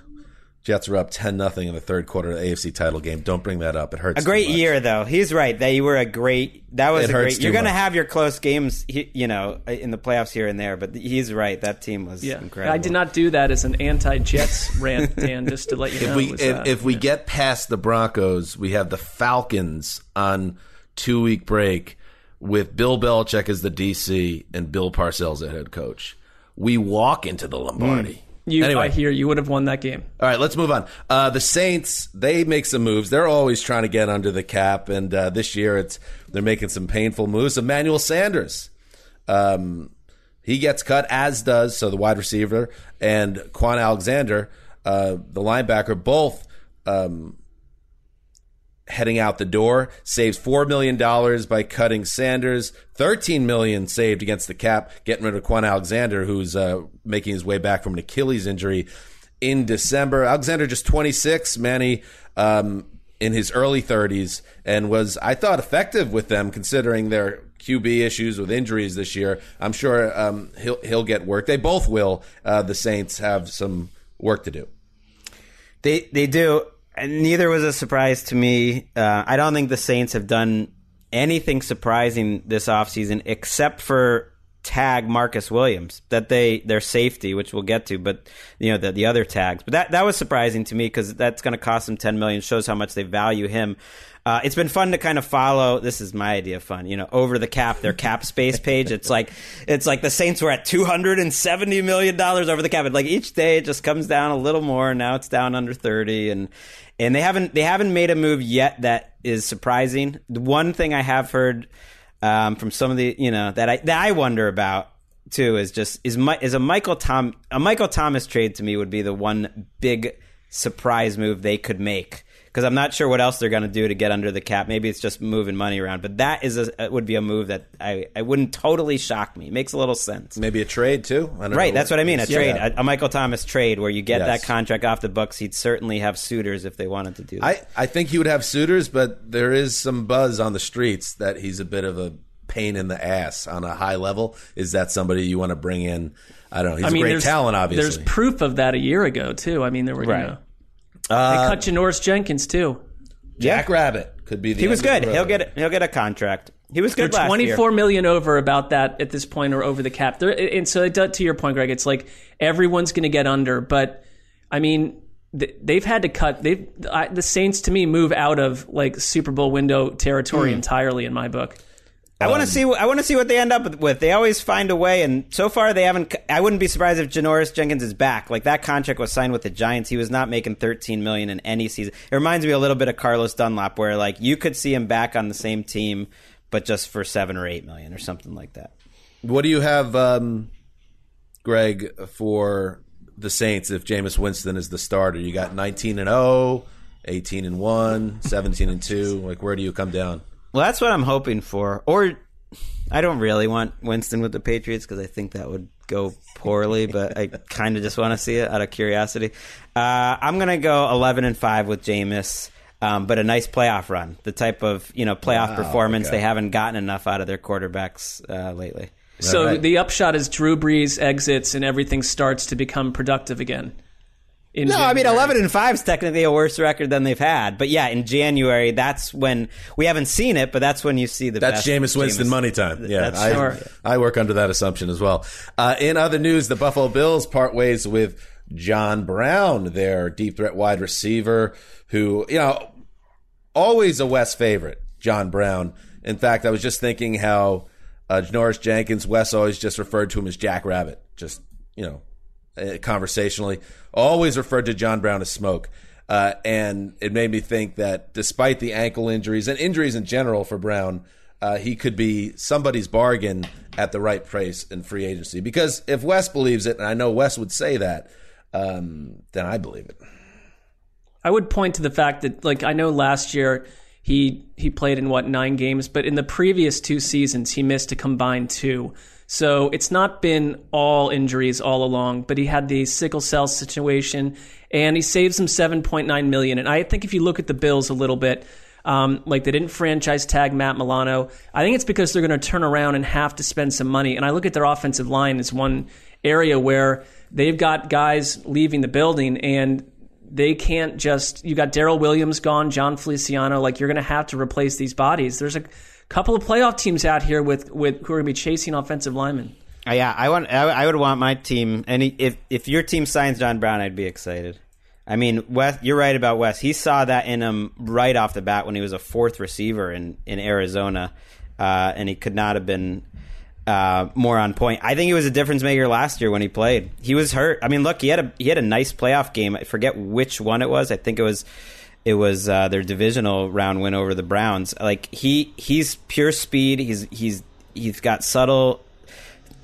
Jets are up ten nothing in the third quarter of the AFC title game. Don't bring that up. It hurts. A great year though. He's right. They were a great. That was it a great. You're going to have your close games, you know, in the playoffs here and there. But he's right. That team was yeah. incredible. I did not do that as an anti-Jets rant, [LAUGHS] Dan. Just to let you know. If we if, uh, if we yeah. get past the Broncos, we have the Falcons on two week break with Bill Belichick as the DC and Bill Parcells as head coach. We walk into the Lombardi. Mm. You, anyway. I hear you would have won that game. All right, let's move on. Uh, the Saints, they make some moves. They're always trying to get under the cap, and uh, this year it's they're making some painful moves. Emmanuel Sanders, um, he gets cut, as does so the wide receiver and Kwon Alexander, uh, the linebacker, both um, heading out the door. Saves four million dollars by cutting Sanders. Thirteen million saved against the cap, getting rid of Kwon Alexander, who's uh, making his way back from an Achilles injury in December. Alexander just twenty six. Manny. Um, in his early 30s and was I thought effective with them considering their QB issues with injuries this year. I'm sure um, he'll he'll get work. They both will. Uh, the Saints have some work to do. They they do neither was a surprise to me. Uh, I don't think the Saints have done anything surprising this offseason except for tag Marcus Williams that they their safety which we'll get to but you know the the other tags but that that was surprising to me cuz that's going to cost them 10 million shows how much they value him uh, it's been fun to kind of follow. This is my idea of fun, you know, over the cap, their cap space page. It's like it's like the Saints were at two hundred and seventy million dollars over the cap. And like each day, it just comes down a little more. Now it's down under thirty, and and they haven't they haven't made a move yet that is surprising. The one thing I have heard um, from some of the you know that I that I wonder about too is just is my, is a Michael Tom a Michael Thomas trade to me would be the one big surprise move they could make because I'm not sure what else they're going to do to get under the cap. Maybe it's just moving money around, but that is a, would be a move that I, I wouldn't totally shock me. Makes a little sense. Maybe a trade too. I don't Right, know. that's what I mean. A Yeah. trade, a, a Michael Thomas trade, where you get Yes. that contract off the books. He'd certainly have suitors if they wanted to do that. I, I think he would have suitors, but there is some buzz on the streets that he's a bit of a pain in the ass on a high level. Is that somebody you want to bring in? I don't know. He's I mean, a great there's, talent, obviously. There's proof of that a year ago too. I mean, there were Right. you know, Uh, they cut Janoris Jenkins too. Jack Rabbit could be the he was good. the He'll road. get he'll get a contract. He was good. They're good last twenty year. four million over about that at this point, or over the cap. They're, and so it to your point, Gregg, it's like everyone's going to get under. But I mean, they've had to cut. They've I, the Saints to me move out of like Super Bowl window territory Hmm. entirely in my book. I want to see. I want to see what they end up with. They always find a way, and so far they haven't. I wouldn't be surprised if Janoris Jenkins is back. Like that contract was signed with the Giants. He was not making thirteen million in any season. It reminds me a little bit of Carlos Dunlap, where like you could see him back on the same team, but just for seven or eight million or something like that. What do you have, um, Gregg, for the Saints if Jameis Winston is the starter? You got 19 and 0, 18 and 1, 17 and 2. Like, where do you come down? Well, that's what I'm hoping for. Or I don't really want Winston with the Patriots because I think that would go poorly. but I kind of just want to see it out of curiosity. Uh, I'm gonna go 11 and five with Jameis. Um, but a nice playoff run, the type of you know playoff Wow, performance okay. they haven't gotten enough out of their quarterbacks uh, lately. So right. the upshot is Drew Brees exits and everything starts to become productive again. In No, I mean eleven and five is technically a worse record than they've had. But yeah, in January, that's when we haven't seen it, but that's when you see the That's best Jameis Winston Jameis. money time. Yeah, That's I, sure. I work under that assumption as well. Uh, in other news, the Buffalo Bills part ways with John Brown, their deep threat wide receiver, who you know always a Wes favorite. John Brown. In fact, I was just thinking how uh, Janoris Jenkins, Wes always just referred to him as Jack Rabbit. Just you know, uh, conversationally, always referred to John Brown as Smoke. Uh, and it made me think that despite the ankle injuries and injuries in general for Brown, uh, he could be somebody's bargain at the right price in free agency. Because if Wes believes it, and I know Wes would say that, um, then I believe it. I would point to the fact that, like, I know last year he he played in what nine games, but in the previous two seasons he missed a combined two. So it's not been all injuries all along, but he had the sickle cell situation, and he saves point nine million. And I think if you look at the Bills a little bit, um, like they didn't franchise tag Matt Milano. I think it's because they're going to turn around and have to spend some money. And I look at their offensive line as one area where they've got guys leaving the building and they can't just you got Daryl Williams gone, Jon Feliciano, like you're going to have to replace these bodies. There's a couple of playoff teams out here with with who are going to be chasing offensive linemen. Uh, yeah, I want. I, I would want my team. And if if your team signs John Brown, I'd be excited. I mean, Wes, you're right about Wes. He saw that in him right off the bat when he was a fourth receiver in in Arizona, uh, and he could not have been uh, more on point. I think he was a difference maker last year when he played. He was hurt. I mean, look, he had a he had a nice playoff game. I forget which one it was. I think it was it was uh, their divisional round win over the Browns. Like he he's pure speed. He's he's he's got subtle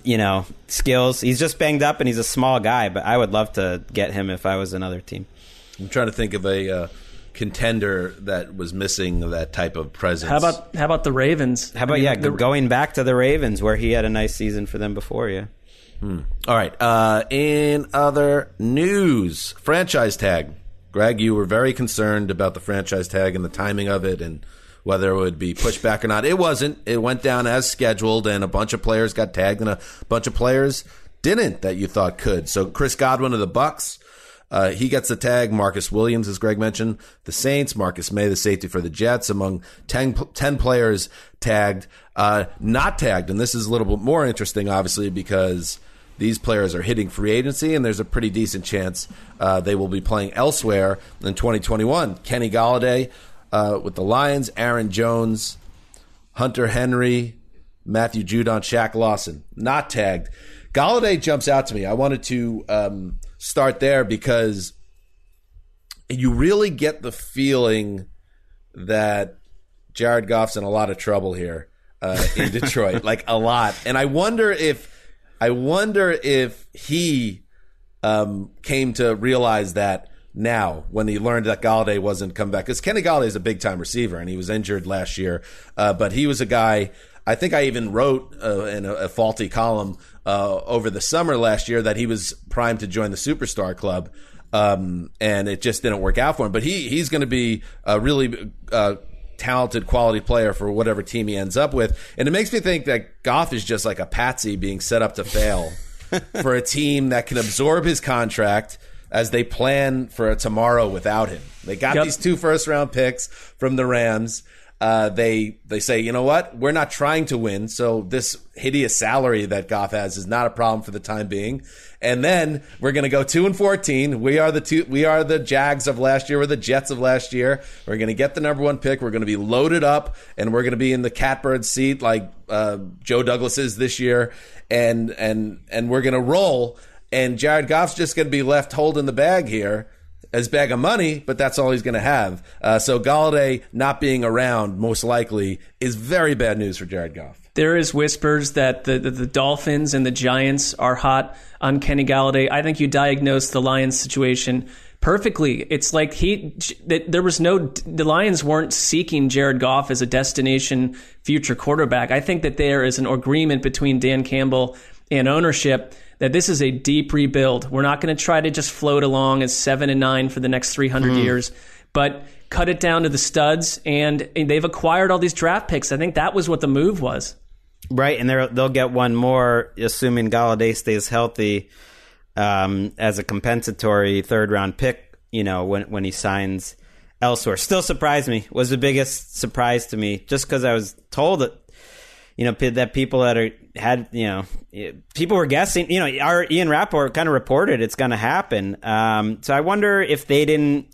you know skills. He's just banged up and he's a small guy, but I would love to get him if I was another team. I'm trying to think of a uh, contender that was missing that type of presence. How about how about the Ravens? How about I mean, yeah, the- going back to the Ravens where he had a nice season for them before, yeah. All right. Uh, in other news, franchise tag. Gregg, you were very concerned about the franchise tag and the timing of it and whether it would be pushed back or not. It wasn't. It went down as scheduled, and a bunch of players got tagged, and a bunch of players didn't that you thought could. So Chris Godwin of the Bucs, uh, he gets the tag. Marcus Williams, as Gregg mentioned, the Saints. Marcus Maye, the safety for the Jets, among 10, 10 players tagged. Uh, not tagged, and this is a little bit more interesting, obviously, because these players are hitting free agency, and there's a pretty decent chance uh, they will be playing elsewhere in 2021. Kenny Golladay uh, with the Lions, Aaron Jones, Hunter Henry, Matthew Judon, Shaq Lawson, not tagged. Golladay jumps out to me. I wanted to um, start there because you really get the feeling that Jared Goff's in a lot of trouble here uh, in [LAUGHS] Detroit, like a lot. And I wonder if I wonder if he um, came to realize that now when he learned that Golladay wasn't coming back because Kenny Golladay is a big time receiver and he was injured last year, uh, but he was a guy. I think I even wrote uh, in a, a, faulty column uh, over the summer last year that he was primed to join the superstar club, um, and it just didn't work out for him. But he he's going to be a really uh, talented, quality player for whatever team he ends up with, and it makes me think that Goff is just like a patsy being set up to fail [LAUGHS] for a team that can absorb his contract as they plan for a tomorrow without him. They got yep. these two first round picks from the Rams. Uh, they they say, you know what, we're not trying to win, so this hideous salary that Goff has is not a problem for the time being. And then we're going to go two and fourteen. We are the two. We are the Jags of last year. We're the Jets of last year. We're going to get the number one pick. We're going to be loaded up, and we're going to be in the catbird seat like uh, Joe Douglas is this year. And and and we're going to roll and Jared Goff's just going to be left holding the bag here as bag of money, but that's all he's going to have. Uh, so Golladay not being around, most likely, is very bad news for Jared Goff. There is whispers that the, the, the, Dolphins and the Giants are hot on Kenny Golladay. I think you diagnosed the Lions situation perfectly. It's like he there was no the Lions weren't seeking Jared Goff as a destination future quarterback. I think that there is an agreement between Dan Campbell and ownership that this is a deep rebuild. We're not going to try to just float along as seven and nine for the next 300 mm. years, but cut it down to the studs. And, and they've acquired all these draft picks. I think that was what the move was. Right, and they'll get one more, assuming Golladay stays healthy, um, as a compensatory third round pick. You know, when when he signs elsewhere, still surprised me. Was the biggest surprise to me, just because I was told that you know that people that are had you know people were guessing you know our Ian Rapoport kind of reported it's going to happen um, so I wonder if they didn't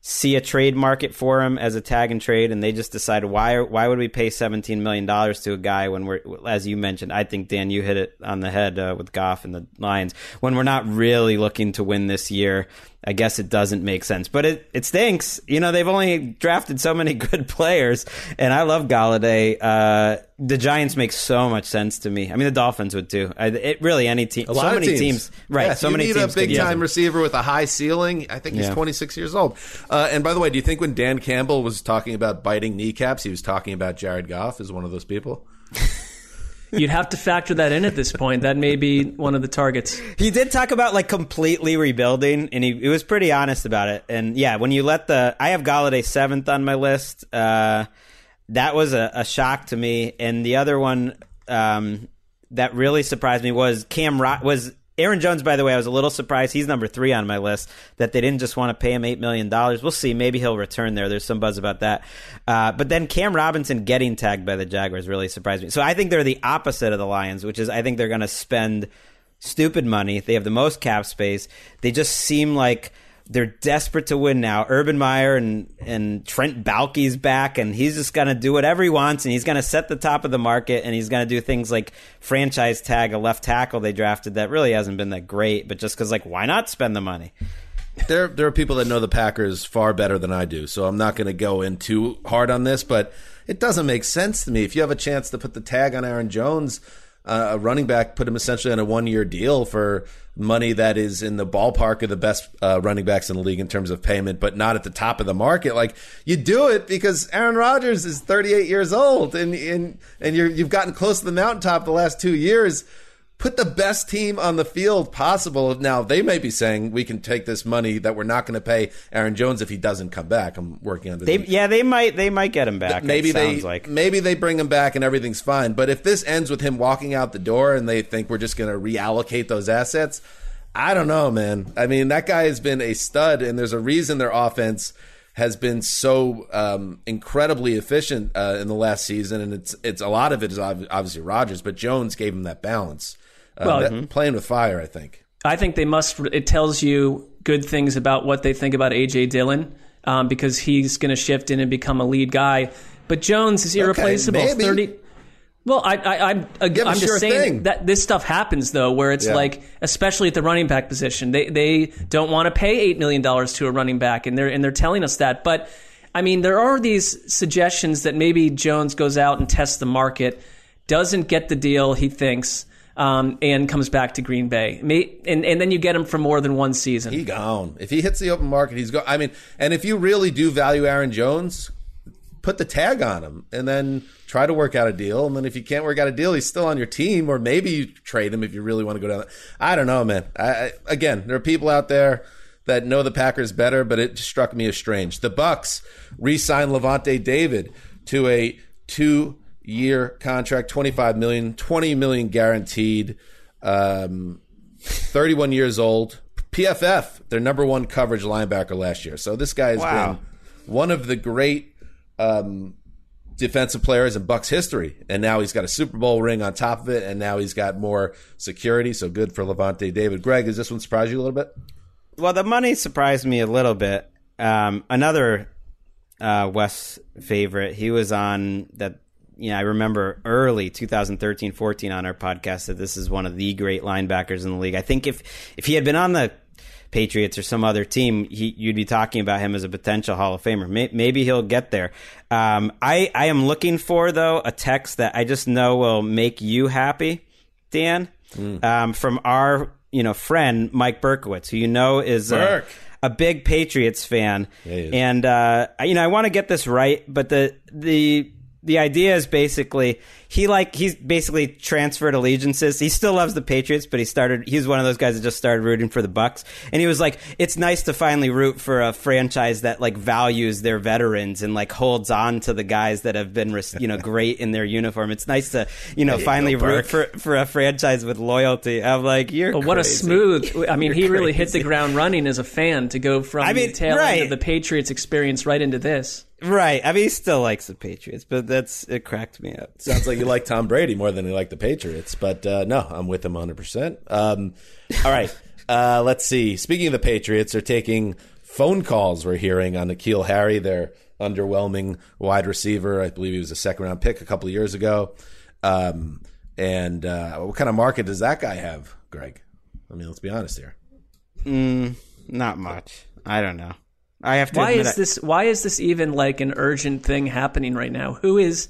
see a trade market for him as a tag and trade, and they just decided why why would we pay seventeen million dollars to a guy when we're as you mentioned, I think Dan, you hit it on the head uh, with Goff and the Lions when we're not really looking to win this year. I guess it doesn't make sense, but it, it stinks. You know, they've only drafted so many [LAUGHS] good players, and I love Golladay. Uh, the Giants make so much sense to me. I mean, the Dolphins would too. I, it really any team. A so many teams. teams. right? Yeah, so you many need teams. a big time receiver with a high ceiling. I think he's yeah. 26 years old. Uh, and by the way, do you think when Dan Campbell was talking about biting kneecaps, he was talking about Jared Goff as one of those people? [LAUGHS] You'd have to factor that in at this point. That may be one of the targets. He did talk about like completely rebuilding, and he, he was pretty honest about it. And yeah, when you let the, I have Golladay seventh on my list. Uh, that was a, a, shock to me. And the other one um, that really surprised me was Cam was Aaron Jones, by the way, I was a little surprised. He's number three on my list. That they didn't just want to pay him eight million dollars. We'll see. Maybe he'll return there. There's some buzz about that. Uh, but then Cam Robinson getting tagged by the Jaguars really surprised me. So I think they're the opposite of the Lions, which is I think they're going to spend stupid money. They have the most cap space. They just seem like they're desperate to win now. Urban Meyer and and Trent Baalke's back, and he's just gonna do whatever he wants, and he's gonna set the top of the market, and he's gonna do things like franchise tag a left tackle they drafted that really hasn't been that great, but just because like why not spend the money? There there are people that know the Packers far better than I do, so I'm not going to go in too hard on this, but it doesn't make sense to me if you have a chance to put the tag on Aaron Jones uh, a running back, put him essentially on a one year deal for money that is in the ballpark of the best uh, running backs in the league in terms of payment, but not at the top of the market. Like you do it because Aaron Rodgers is 38 years old and and and you have gotten close to the mountaintop the last two years put the best team on the field possible. Now they may be saying we can take this money that we're not going to pay Aaron Jones if he doesn't come back. I'm working on the yeah, they might they might get him back. Maybe they like. maybe they bring him back and everything's fine. But if this ends with him walking out the door and they think we're just going to reallocate those assets, I don't know, man. I mean, that guy has been a stud, and there's a reason their offense has been so um, incredibly efficient uh, in the last season, and it's it's a lot of it is obviously Rodgers, but Jones gave him that balance. Uh, well, that, mm-hmm. playing with fire, I think. I think they must. It tells you good things about what they think about AJ Dillon um, because he's going to shift in and become a lead guy. But Jones is irreplaceable. Okay, Thirty. Well, I, I, I'm, I'm just sure saying thing. that this stuff happens though, where it's Yeah. like, especially at the running back position, they they don't want to pay eight million dollars to a running back, and they're and they're telling us that. But I mean, there are these suggestions that maybe Jones goes out and tests the market, doesn't get the deal he thinks, um, and comes back to Green Bay. And, and then you get him for more than one season. He gone. If he hits the open market, he's gone. I mean, and if you really do value Aaron Jones, put the tag on him and then try to work out a deal. And then if you can't work out a deal, he's still on your team, or maybe you trade him if you really want to go down. I don't know, man. I, again, there are people out there that know the Packers better, but it struck me as strange. The Bucs re-signed Lavonte David to a two-year contract, 25 million, 20 million guaranteed. Um, 31 years old. PFF, their number one coverage linebacker last year. So this guy has Wow. been one of the great um, defensive players in Bucs history, and now he's got a Super Bowl ring on top of it, and now he's got more security. So good for Lavonte David. Gregg, does this one surprise you a little bit? Well, the money surprised me a little bit. Um, another uh, Wes favorite. He was on that. You know, I remember early 2013, 14 on our podcast that this is one of the great linebackers in the league. I think if if he had been on the Patriots or some other team, he, you'd be talking about him as a potential Hall of Famer. May, maybe he'll get there. Um, I I am looking for though a text that I just know will make you happy, Dan, um, from our you know friend Mike Berkowitz, who you know is uh, a big Patriots fan, is. and uh, I- you know I want to get this right, but the the the idea is basically he like he's basically transferred allegiances. He still loves the Patriots, but he started. He's one of those guys that just started rooting for the Bucs, and he was like, "It's nice to finally root for a franchise that like values their veterans and like holds on to the guys that have been you know great in their uniform. It's nice to you know finally go, root for for a franchise with loyalty." I'm like, "You're But what a smooth! I mean, he You're really hit the ground running as a fan to go from I mean, the tail right. end of the Patriots experience right into this. Right. I mean, he still likes the Patriots, but that's it cracked me up. [LAUGHS] Sounds like you like Tom Brady more than you like the Patriots, but uh, no, I'm with him 100%. Um, all right, [LAUGHS] uh, let's see. Speaking of the Patriots, they're taking phone calls we're hearing on N'Keal Harry, their underwhelming wide receiver. I believe he was a second round pick a couple of years ago. Um, and uh, what kind of market does that guy have, Gregg? I mean, let's be honest here. Mm, not much. I don't know. I have to. Why admit is I- this? Why is this even like an urgent thing happening right now? Who is?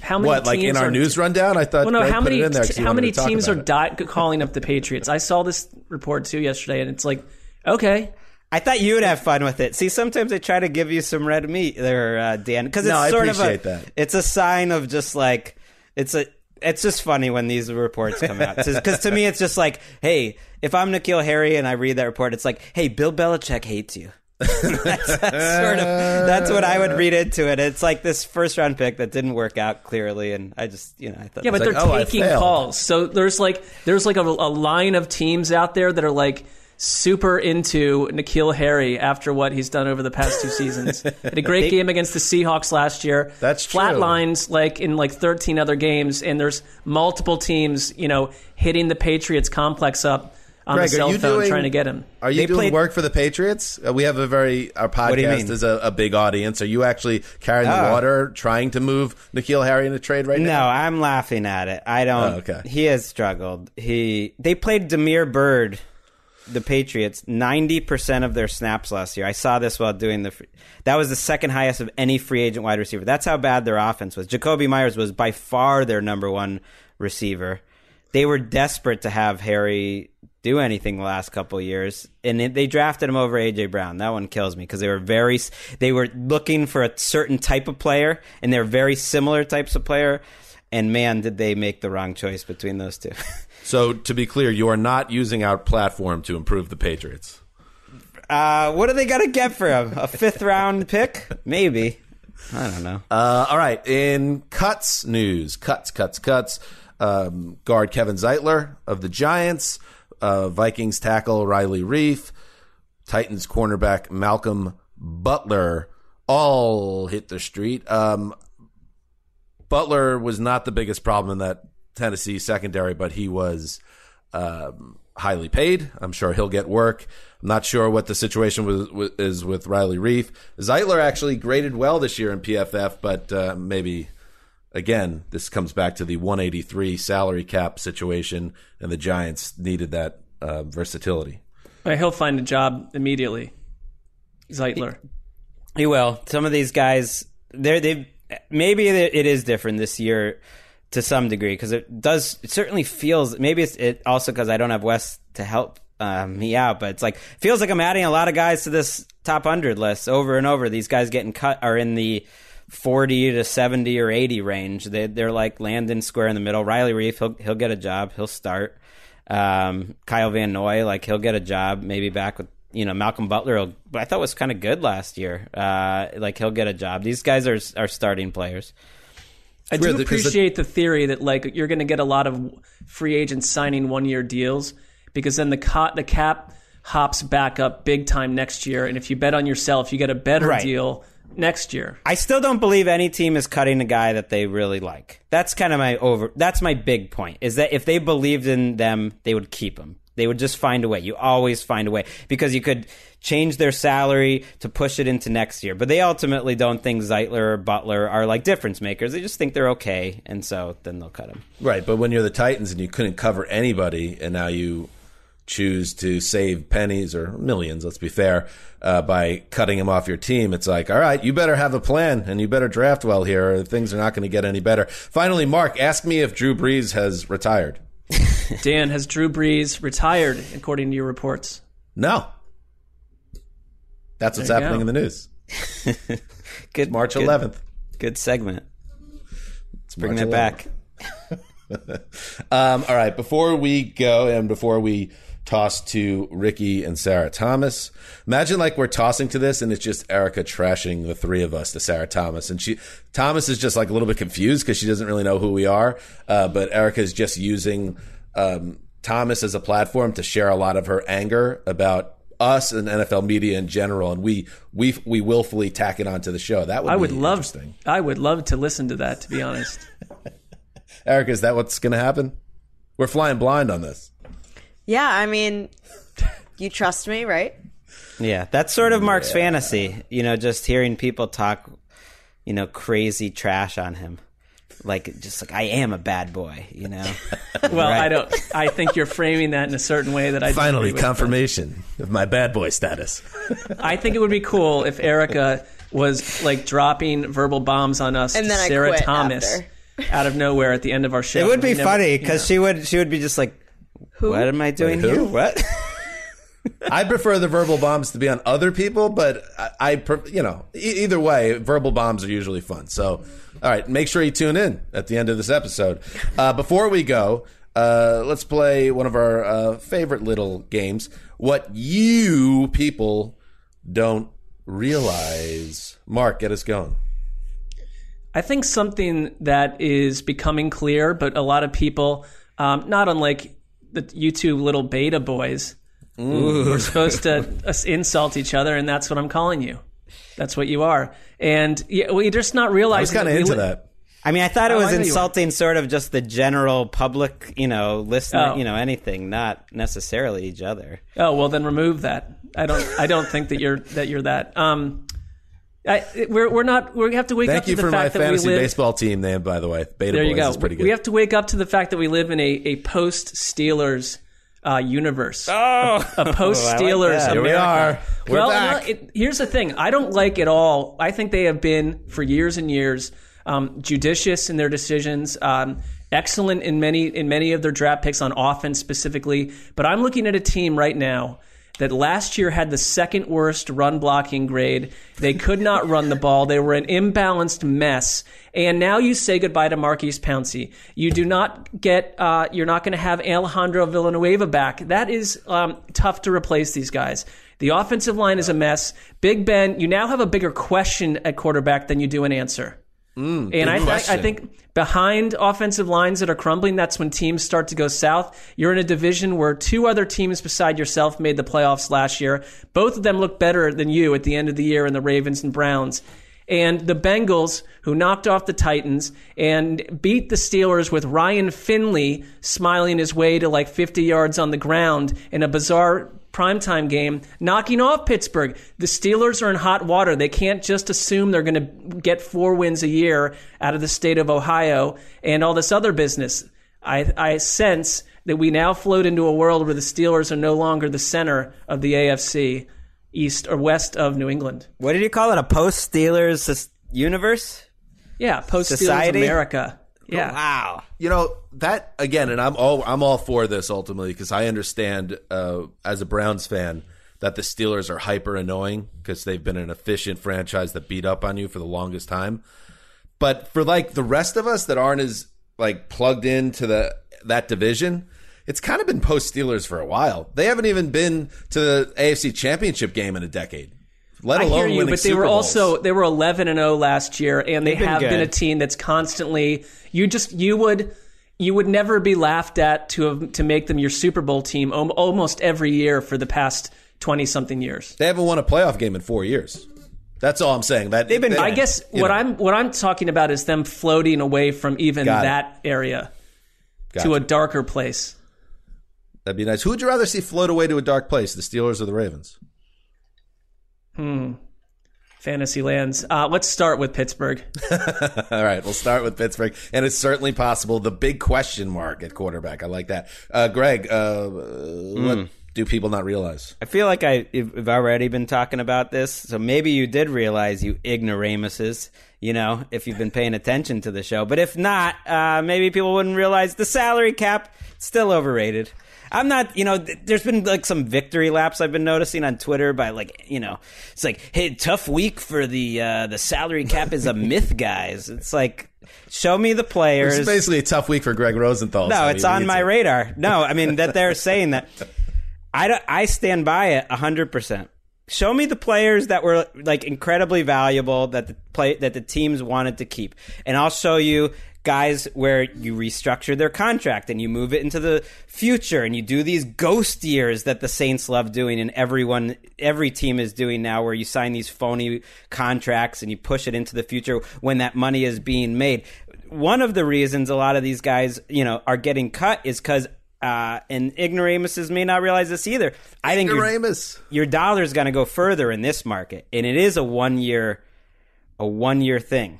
How many? What, like in our are, news rundown? I thought Well, no. Gregg How many? in there 'cause how many teams are about di- calling up the Patriots? I saw this report too yesterday, and it's like, okay, I thought you would have fun with it. See, sometimes I try to give you some red meat there, uh, Dan, because it's No, I sort appreciate of a. that. It's a sign of just like it's a. It's just funny when these reports come out because to me it's just like, hey, if I'm N'Keal Harry and I read that report, it's like, hey, Bill Belichick hates you. [LAUGHS] that's, that's sort of that's what I would read into it. It's like this first round pick that didn't work out clearly, and I just you know I thought yeah, but like, they're oh, taking calls. So there's like there's like a, a line of teams out there that are like super into N'Keal Harry after what he's done over the past two seasons. [LAUGHS] Had a great game against the Seahawks last year. That's true. Flatlines like in like 13 other games, and there's multiple teams, you know, hitting the Patriots complex up on Gregg, the are cell you phone doing- trying to get him. Are you They doing played- work for the Patriots? Uh, we have a very our podcast is a, a big audience. Are you actually carrying the Oh. water, trying to move N'Keal Harry in a trade right No, now? No, I'm laughing at it. I don't. Oh, okay. He has struggled. He they played Damiere Byrd, the Patriots, ninety percent of their snaps last year. I saw this while doing the. Free, that was the second highest of any free agent wide receiver. That's how bad their offense was. Jakobi Meyers was by far their number one receiver. They were desperate to have Harry do anything the last couple years, and it, they drafted him over AJ Brown. That one kills me because they were very they were looking for a certain type of player, and they're very similar types of player. And man, did they make the wrong choice between those two. [LAUGHS] So to be clear, you are not using our platform to improve the Patriots. uh, what are they gonna get for him? A fifth round pick? Maybe. I don't know. Uh, all right, in cuts news, cuts, cuts, cuts. Um, guard Kevin Zeitler of the Giants, uh, Vikings tackle Riley Reiff, Titans cornerback Malcolm Butler, all hit the street. Um, Butler was not the biggest problem in that Tennessee secondary, but he was um, highly paid. I'm sure he'll get work. I'm not sure what the situation was, was, is with Riley Reiff. Zeitler actually graded well this year in PFF, but uh, maybe again this comes back to the 183 salary cap situation, and the Giants needed that uh, versatility. He'll find a job immediately. Zeitler. He will. Some of these guys, they're they maybe it is different this year. to some degree because it does. It certainly feels. Maybe it's it also because I don't have Wes to help um, me out, but it's like feels like I'm adding a lot of guys to this top hundred list over and over. These guys getting cut are in the 40 to 70 or 80 range. They, they're like landing square in the middle. Riley Reiff, he'll, he'll get a job. He'll start. Um, Kyle Van Noy, like he'll get a job, maybe back with, you know, Malcolm Butler, will, but I thought was kind of good last year. Uh, like he'll get a job. These guys are, are starting players. I do appreciate the theory that like you're going to get a lot of free agents signing one year deals because then the co- the cap hops back up big time next year, and if you bet on yourself, you get a better Right. deal next year. I still don't believe any team is cutting a guy that they really like. That's kind of my over. That's my big point. Is that if they believed in them, they would keep him. They would just find a way. You always find a way because you could change their salary to push it into next year. But they ultimately don't think Zeitler or Butler are like difference makers. They just think they're okay, and so then they'll cut him. Right, but when you're the Titans and you couldn't cover anybody, and now you choose to save pennies or millions, let's be fair, uh, by cutting him off your team, it's like, all right, you better have a plan and you better draft well here, or things are not going to get any better. Finally, Marc, ask me if Drew Brees has retired. [LAUGHS] Dan, has Drew Brees retired according to your reports? No. That's what's happening go. in the news. [LAUGHS] Good March good- 11th. Good segment. Let's Bring March that 11th. back. [LAUGHS] Um, all right, before we go and before we toss to Ricky and Sarah Thomas, imagine like we're tossing to this and it's just Erica trashing the three of us to Sarah Thomas, and she Thomas is just like a little bit confused because she doesn't really know who we are, uh, but Erica is just using um, Thomas as a platform to share a lot of her anger about us and NFL media in general, and we we we willfully tack it onto the show. That would I would love. interesting. I would love to listen to that. To be honest, [LAUGHS] Erica, is that what's going to happen? We're flying blind on this. Yeah, I mean, you trust me, right? Yeah, that's sort of Marc's fantasy. You know, just hearing people talk, you know, crazy trash on him. Like, just like, I am a bad boy, you know? [LAUGHS] well, Right. I don't. I think you're framing that in a certain way that I disagree Finally, with. confirmation of my bad boy status. [LAUGHS] I think it would be cool if Erica was like dropping verbal bombs on us And to then I Sarah quit Thomas after. out of nowhere at the end of our show. It would be We never- funny you because know. she would she would be just like, "What am I doing Wait, who? here? What?" [LAUGHS] I prefer the verbal bombs to be on other people, but I, I you know, e- either way, verbal bombs are usually fun. So, all right, make sure you tune in at the end of this episode. Uh, before we go, uh, let's play one of our uh, favorite little games. What you people don't realize. Marc, get us going. I think something that is becoming clear, but a lot of people, um, not unlike the YouTube little beta boys, we're supposed to [LAUGHS] insult each other, and that's what I'm calling you. That's what you are, and yeah, we're just not realizing. I was kind of into li- that. I mean, I thought it Oh, was I know you were. insulting, sort of just the general public, you know, listener, Oh. you know, anything, not necessarily each other. Oh well, then remove that. I don't. I don't think that you're that you're that. Um, I, we're we're not. We have to wake up Thank to you the for my fact that we fantasy live. baseball team name, by the way. Beta there you Boys go. is pretty good. We have to wake up to the fact that we live in a, a post Steelers uh, universe. Oh, a [LAUGHS] post Steelers. that. Here we are. We're well, back. no, it, here's the thing. I don't like at all. I think they have been for years and years um, judicious in their decisions. Um, excellent in many in many of their draft picks on offense specifically. But I'm looking at a team right now that last year had the second worst run blocking grade. They could not run the ball. They were an imbalanced mess. And now you say goodbye to Maurkice Pouncey. You do not get. Uh, you're not going to have Alejandro Villanueva back. That is um, tough to replace these guys. The offensive line is a mess. Big Ben. You now have a bigger question at quarterback than you do an answer. Mm, and I, th- I think behind offensive lines that are crumbling, that's when teams start to go south. You're in a division where two other teams beside yourself made the playoffs last year. Both of them look better than you at the end of the year in the Ravens and Browns. And the Bengals, who knocked off the Titans and beat the Steelers with Ryan Finley smiling his way to like 50 yards on the ground in a bizarre primetime game, knocking off Pittsburgh. The Steelers are in hot water. They can't just assume they're going to get four wins a year out of the state of Ohio and all this other business. I, I sense that we now float into a world where the Steelers are no longer the center of the AFC, east or west of New England. What did you call it? A post Steelers universe? Yeah, post Steelers America. Yeah. Wow. You know that again, and I'm all I'm all for this ultimately because I understand uh, as a Browns fan that the Steelers are hyper annoying because they've been an efficient franchise that beat up on you for the longest time. But for like the rest of us that aren't as like plugged into the that division, it's kind of been post Steelers for a while. They haven't even been to the AFC Championship game in a decade. Let I alone hear you, winning but they Super were Bowls. also they were 11 and 0 last year, and they They've been have been a team that's constantly you just you would you would never be laughed at to have, to make them your Super Bowl team almost every year for the past 20 something years. They haven't won a playoff game in four years. That's all I'm saying. That They've been- they- I guess what know. I'm what I'm talking about is them floating away from even Got it. that area to Gotcha. a darker place. That'd be nice. Who would you rather see float away to a dark place, the Steelers or the Ravens? Hmm. Fantasy lands. Uh, let's start with Pittsburgh. [LAUGHS] All right, we'll start with Pittsburgh, and it's certainly possible. The big question mark at quarterback. I like that. Uh, Gregg, uh, what do people not realize? I feel like I, if- I've already been talking about this, so maybe you did realize, you ignoramuses, you know, if you've been paying attention to the show. But if not, uh, maybe people wouldn't realize the salary cap still overrated. I'm not, you know, th- there's been like some victory laps I've been noticing on Twitter by like, you know, it's like, hey, tough week for the uh, the salary cap is a [LAUGHS] myth, guys. It's like, show me the players. It's basically a tough week for Gregg Rosenthal. No, so it's on my it. radar. No, I mean that they're [LAUGHS] saying that. I don't, I stand by it hundred percent. Show me the players that were like incredibly valuable that the play that the teams wanted to keep, and I'll show you guys where you restructure their contract and you move it into the future and you do these ghost years that the Saints love doing and everyone every team is doing now where you sign these phony contracts and you push it into the future when that money is being made. One of the reasons a lot of these guys, you know, are getting cut is because uh, and ignoramuses may not realize this either. I think your, Ignoramus. your dollar's going to go further in this market, and it is a one year, a one year thing.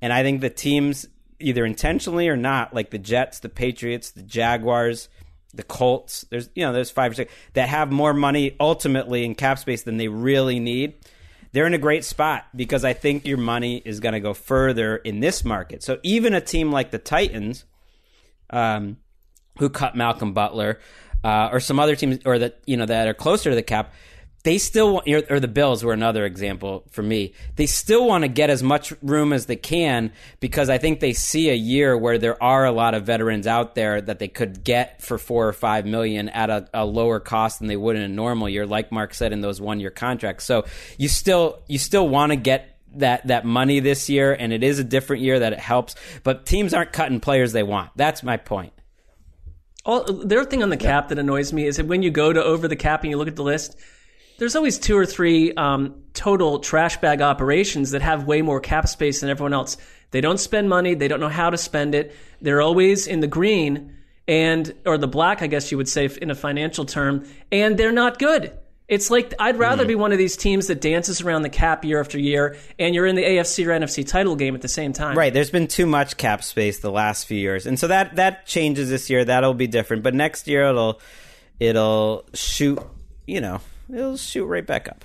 And I think the teams, either intentionally or not, like the Jets, the Patriots, the Jaguars, the Colts, there's you know there's five or six that have more money ultimately in cap space than they really need. They're in a great spot because I think your money is going to go further in this market. So even a team like the Titans, um, who cut Malcolm Butler, uh, or some other teams, or that you know that are closer to the cap, they still want, or the Bills were another example for me. They still want to get as much room as they can because I think they see a year where there are a lot of veterans out there that they could get for four or five million at a, a lower cost than they would in a normal year, like Marc said in those one year contracts. So you still you still want to get that that money this year, and it is a different year that it helps. But teams aren't cutting players they want. That's my point. All, the other thing on the cap that annoys me is that when you go to over the cap and you look at the list, there's always two or three um, total trash bag operations that have way more cap space than everyone else. They don't spend money. They don't know how to spend it. They're always in the green and or the black, I guess you would say in a financial term, and they're not good. It's like I'd rather be one of these teams that dances around the cap year after year, and you're in the AFC or NFC title game at the same time. Right. There's been too much cap space the last few years, and so that that changes this year. That'll be different, but next year it'll it'll shoot. You know, it'll shoot right back up.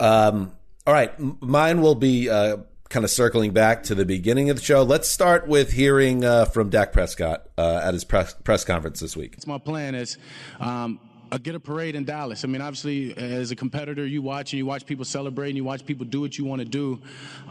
Um, all right, m- mine will be uh, kind of circling back to the beginning of the show. Let's start with hearing uh, from Dak Prescott uh, at his press press conference this week. It's my plan is um, uh, get a parade in Dallas. I mean, obviously, as a competitor, you watch and you watch people celebrate and you watch people do what you want to do.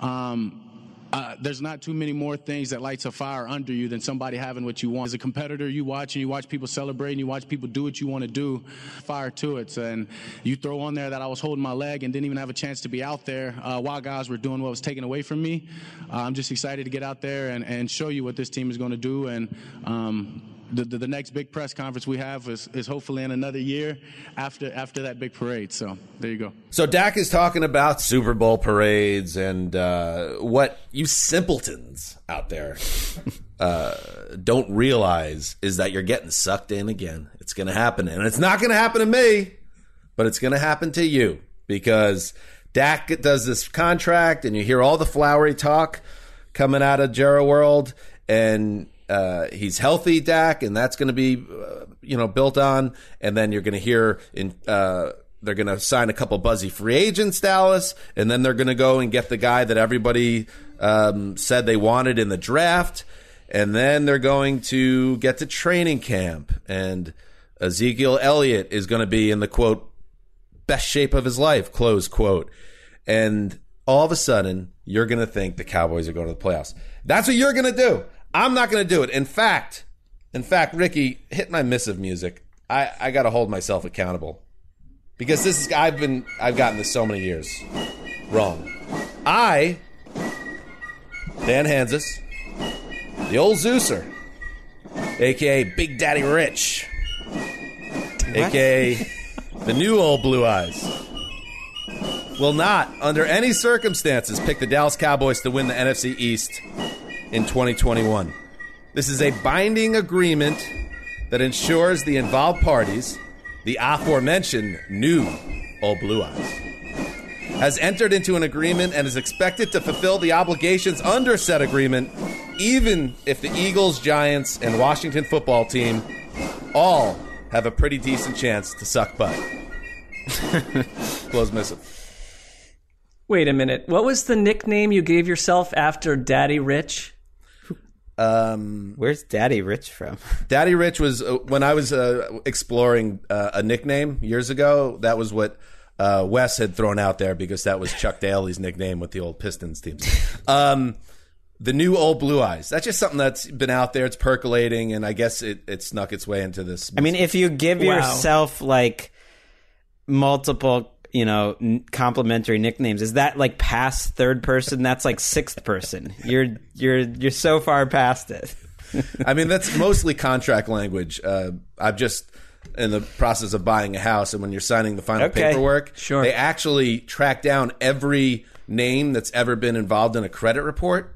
Um, uh, there's not too many more things that lights a fire under you than somebody having what you want. As a competitor, you watch and you watch people celebrate and you watch people do what you want to do. Fire to it, and you throw on there that I was holding my leg and didn't even have a chance to be out there uh, while guys were doing what was taken away from me. Uh, I'm just excited to get out there and, and show you what this team is going to do and. Um, the, the, the next big press conference we have is, is hopefully in another year after after that big parade. So there you go. So Dak is talking about Super Bowl parades and uh, what you simpletons out there uh, don't realize is that you're getting sucked in again. It's going to happen, and it's not going to happen to me, but it's going to happen to you because Dak does this contract, and you hear all the flowery talk coming out of Jerry World, and uh, he's healthy, Dak, and that's going to be, uh, you know, built on. And then you're going to hear in uh, they're gonna sign a couple buzzy free agents, Dallas, and then they're gonna go and get the guy that everybody um, said they wanted in the draft, and then they're going to get to training camp, and Ezekiel Elliott is going to be in the quote best shape of his life, close quote, and all of a sudden you're going to think the Cowboys are going to the playoffs. That's what you're going to do. I'm not going to do it. In fact, in fact, Ricky, hit my missive music. I, I got to hold myself accountable because this is I've been I've gotten this so many years wrong. I Dan Hanzus, the old Zeuser, aka Big Daddy Rich, aka [LAUGHS] the new old Blue Eyes, will not, under any circumstances, pick the Dallas Cowboys to win the NFC East in 2021. This is a binding agreement that ensures the involved parties, the aforementioned new Old Blue Eyes, has entered into an agreement and is expected to fulfill the obligations under said agreement, even if the Eagles, Giants, and Washington football team all have a pretty decent chance to suck butt. [LAUGHS] Close missive. Wait a minute. What was the nickname you gave yourself after Daddy Rich? Um, Where's Daddy Rich from? [LAUGHS] Daddy Rich was uh, when I was uh, exploring uh, a nickname years ago. That was what uh, Wes had thrown out there because that was Chuck Daly's nickname with the old Pistons team. Um, the new old Blue Eyes. That's just something that's been out there. It's percolating, and I guess it, it snuck its way into this. I mean, if you give Wow. yourself like multiple, you know, n- complimentary nicknames, is that like past third person? That's like sixth person. You're you're you're so far past it. [LAUGHS] I mean, that's mostly contract language. Uh, I've just in the process of buying a house, and when you're signing the final Okay. paperwork, Sure. they actually track down every name that's ever been involved in a credit report.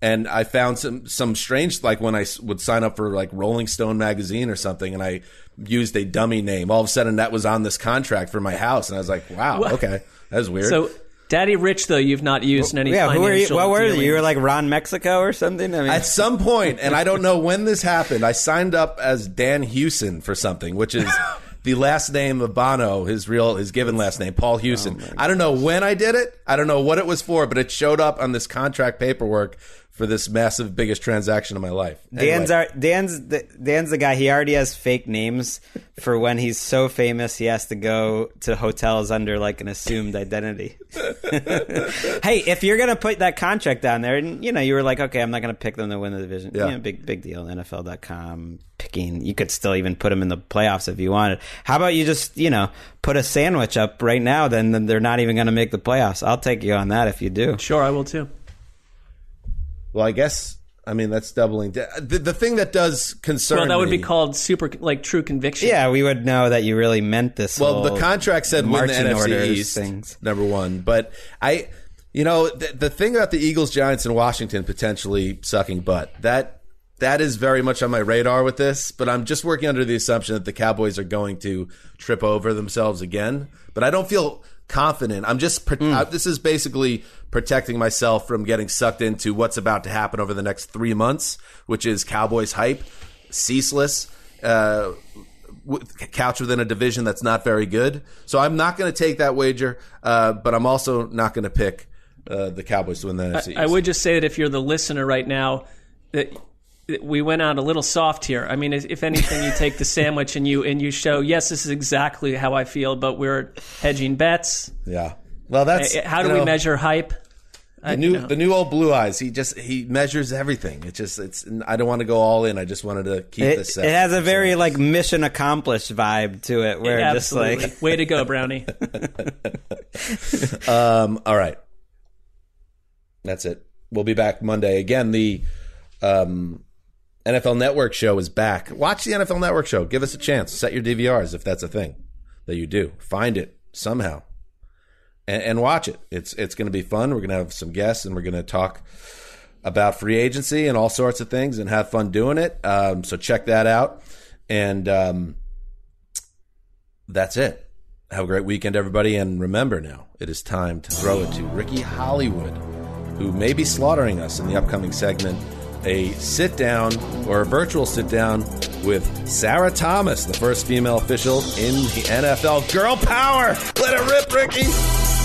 And I found some some strange, like when I would sign up for like Rolling Stone magazine or something, and I used a dummy name. All of a sudden, that was on this contract for my house, and I was like, "Wow, What? okay, that's weird." So, Daddy Rich, though, you've not used in any yeah, who are you? What were you? You were like Ron Mexico or something. I mean, At some point, and I don't know when this happened, I signed up as Dan Hewson for something, which is [LAUGHS] the last name of Bono, his real, his given last name, Paul oh Hewson. I don't know when I did it. I don't know what it was for, but it showed up on this contract paperwork for this massive, biggest transaction of my life. Dan's Anyway. our, Dan's the, Dan's the guy. He already has fake names for when he's so famous he has to go to hotels under like an assumed identity. [LAUGHS] hey, if you're gonna put that contract down there, and you know you were like, okay, I'm not gonna pick them to win the division. Yeah. You know, big big deal. NFL.com picking. You could still even put them in the playoffs if you wanted. How about you just you know put a sandwich up right now? Then, then they're not even gonna make the playoffs. I'll take you on that if you do. Sure, I will too. Well, I guess, I mean, that's doubling. da- The, the thing that does concern Well, that would be called super, like true conviction. Yeah, we would know that you really meant this. Well, the contract said win the NFC East, things. number one. But I, you know, the, the thing about the Eagles, Giants, and Washington potentially sucking butt that that is very much on my radar with this. But I'm just working under the assumption that the Cowboys are going to trip over themselves again. But I don't feel confident. I'm just pro- Hmm. uh, this is basically protecting myself from getting sucked into what's about to happen over the next three months, which is Cowboys hype, ceaseless. Uh, w- couch within a division that's not very good. So I'm not going to take that wager, uh, but I'm also not going to pick uh, the Cowboys to win the NFC. I East. would just say that if you're the listener right now, that that we went out a little soft here. I mean, if anything, you take the [LAUGHS] sandwich and you and you show, yes, this is exactly how I feel, but we're hedging bets. Yeah. Well, that's Uh, How do you we know, measure hype? the new the new old blue eyes? He just he measures everything. It's just it's. I don't want to go all in. I just wanted to keep It, this. it has a very like mission accomplished vibe to it, where Yeah, just absolutely. like way to go, [LAUGHS] Brownie. [LAUGHS] Um, all right. That's it. We'll be back Monday. Again, the um, NFL Network show is back. Watch the NFL Network show. Give us a chance. Set your DVRs if that's a thing that you do. Find it somehow and, and watch it. It's it's going to be fun. We're going to have some guests and we're going to talk about free agency and all sorts of things and have fun doing it. Um, so check that out. And um, that's it. Have a great weekend, everybody. And remember now, it is time to throw it to Ricky Hollywood, who may be slaughtering us in the upcoming segment. A sit down or a virtual sit down with Sarah Thomas, the first female official in the NFL. Girl power! Let it rip, Ricky!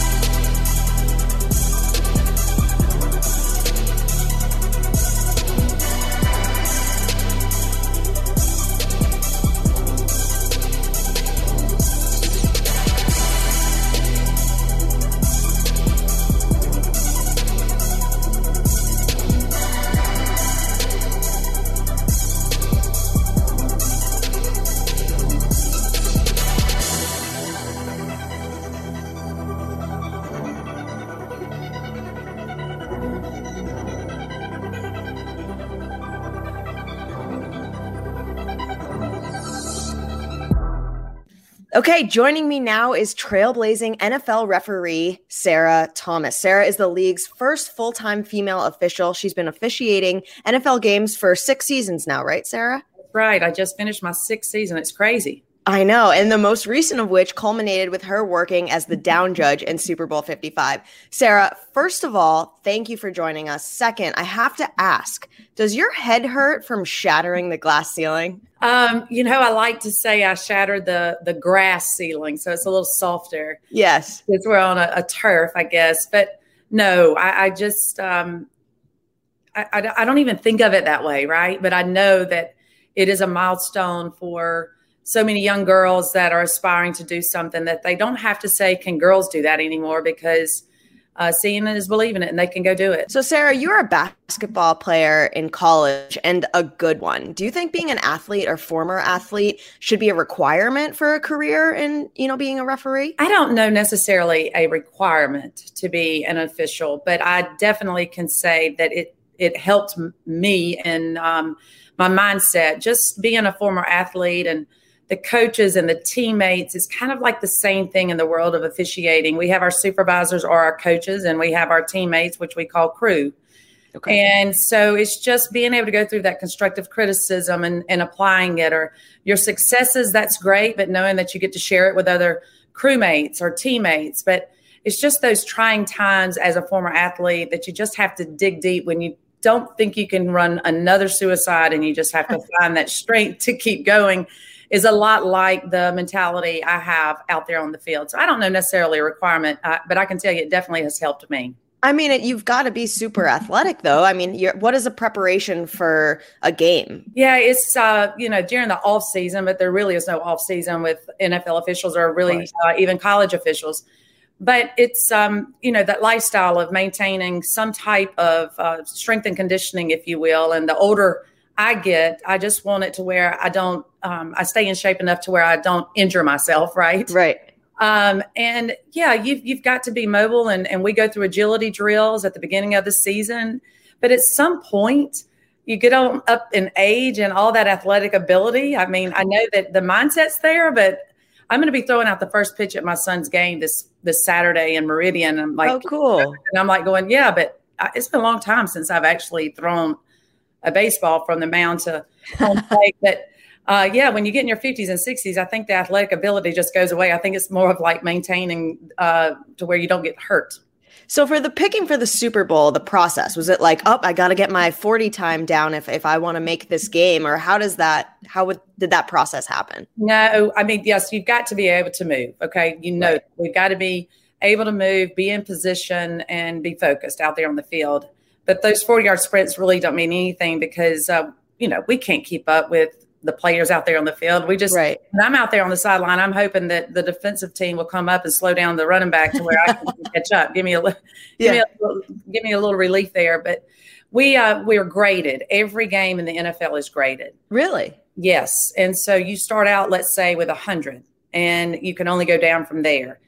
Joining me now is trailblazing NFL referee Sarah Thomas. Sarah is the league's first full time female official. She's been officiating NFL games for six seasons now, right, Sarah? Right. I just finished my sixth season. It's crazy. I know. And the most recent of which culminated with her working as the down judge in Super Bowl 55. Sarah, first of all, thank you for joining us. Second, I have to ask Does your head hurt from shattering the glass ceiling? Um, you know, I like to say I shattered the the grass ceiling, so it's a little softer. Yes. Because we're on a, a, turf, I guess. But no, I, I just, um, I, I, I don't even think of it that way, right? But I know that it is a milestone for so many young girls that are aspiring to do something that they don't have to say, can girls do that anymore? Because uh, seeing it is believing it and they can go do it. So, Sarah, you're a basketball player in college and a good one. Do you think being an athlete or former athlete should be a requirement for a career in, you know, being a referee? I don't know necessarily a requirement to be an official, but I definitely can say that it it helped me and um, my mindset. Just being a former athlete and the coaches and the teammates is kind of like the same thing in the world of officiating. We have our supervisors or our coaches, and we have our teammates, which we call crew. Okay. And so it's just being able to go through that constructive criticism and, and applying it, or your successes, that's great, but knowing that you get to share it with other crewmates or teammates. But it's just those trying times as a former athlete that you just have to dig deep when you don't think you can run another suicide and you just have to [LAUGHS] find that strength to keep going is a lot like the mentality I have out there on the field. So I don't know necessarily a requirement, uh, but I can tell you it definitely has helped me. I mean, it, you've got to be super athletic, though. I mean, what is a preparation for a game? Yeah, it's uh, you know during the off season, but there really is no off season with NFL officials or really uh, even college officials. But it's um, you know that lifestyle of maintaining some type of uh, strength and conditioning, if you will. And the older I get, I just want it to where I don't um, I stay in shape enough to where I don't injure myself, right? Right. Um, and yeah, you've you've got to be mobile, and and we go through agility drills at the beginning of the season, but at some point you get on up in age and all that athletic ability. I mean, I know that the mindset's there, but I'm going to be throwing out the first pitch at my son's game this this Saturday in Meridian. I'm like, oh, cool. And I'm like going, yeah, but it's been a long time since I've actually thrown a baseball from the mound to home [LAUGHS] plate. but uh, yeah, when you get in your 50s and 60s, I think the athletic ability just goes away. I think it's more of like maintaining uh, to where you don't get hurt. So for the picking for the Super Bowl, the process was it like, oh, I got to get my 40 time down if if I want to make this game, or how does that how would did that process happen? No, I mean yes, you've got to be able to move. Okay, you know right. we've got to be able to move, be in position, and be focused out there on the field. But those 40 yard sprints really don't mean anything because uh, you know we can't keep up with the players out there on the field. We just, right. when I'm out there on the sideline, I'm hoping that the defensive team will come up and slow down the running back to where I can [LAUGHS] catch up. Give me a, give yeah. me a little, give me a little relief there. But we uh, we are graded. Every game in the NFL is graded. Really? Yes. And so you start out, let's say, with a hundred, and you can only go down from there.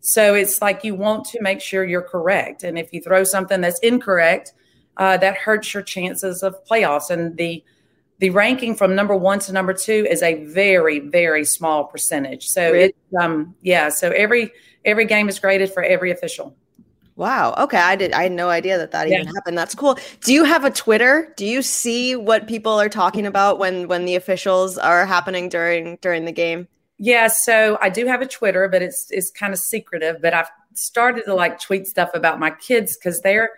So it's like you want to make sure you're correct, and if you throw something that's incorrect, uh, that hurts your chances of playoffs. And the the ranking from number one to number two is a very very small percentage. So really? it um yeah so every every game is graded for every official. Wow. Okay. I did i had no idea that that yeah. even happened. That's cool. Do you have a twitter? Do you see what people are talking about when when the officials are happening during during the game? Yeah. So i do have a twitter but it's it's kind of secretive but i've started to like tweet stuff about my kids because they're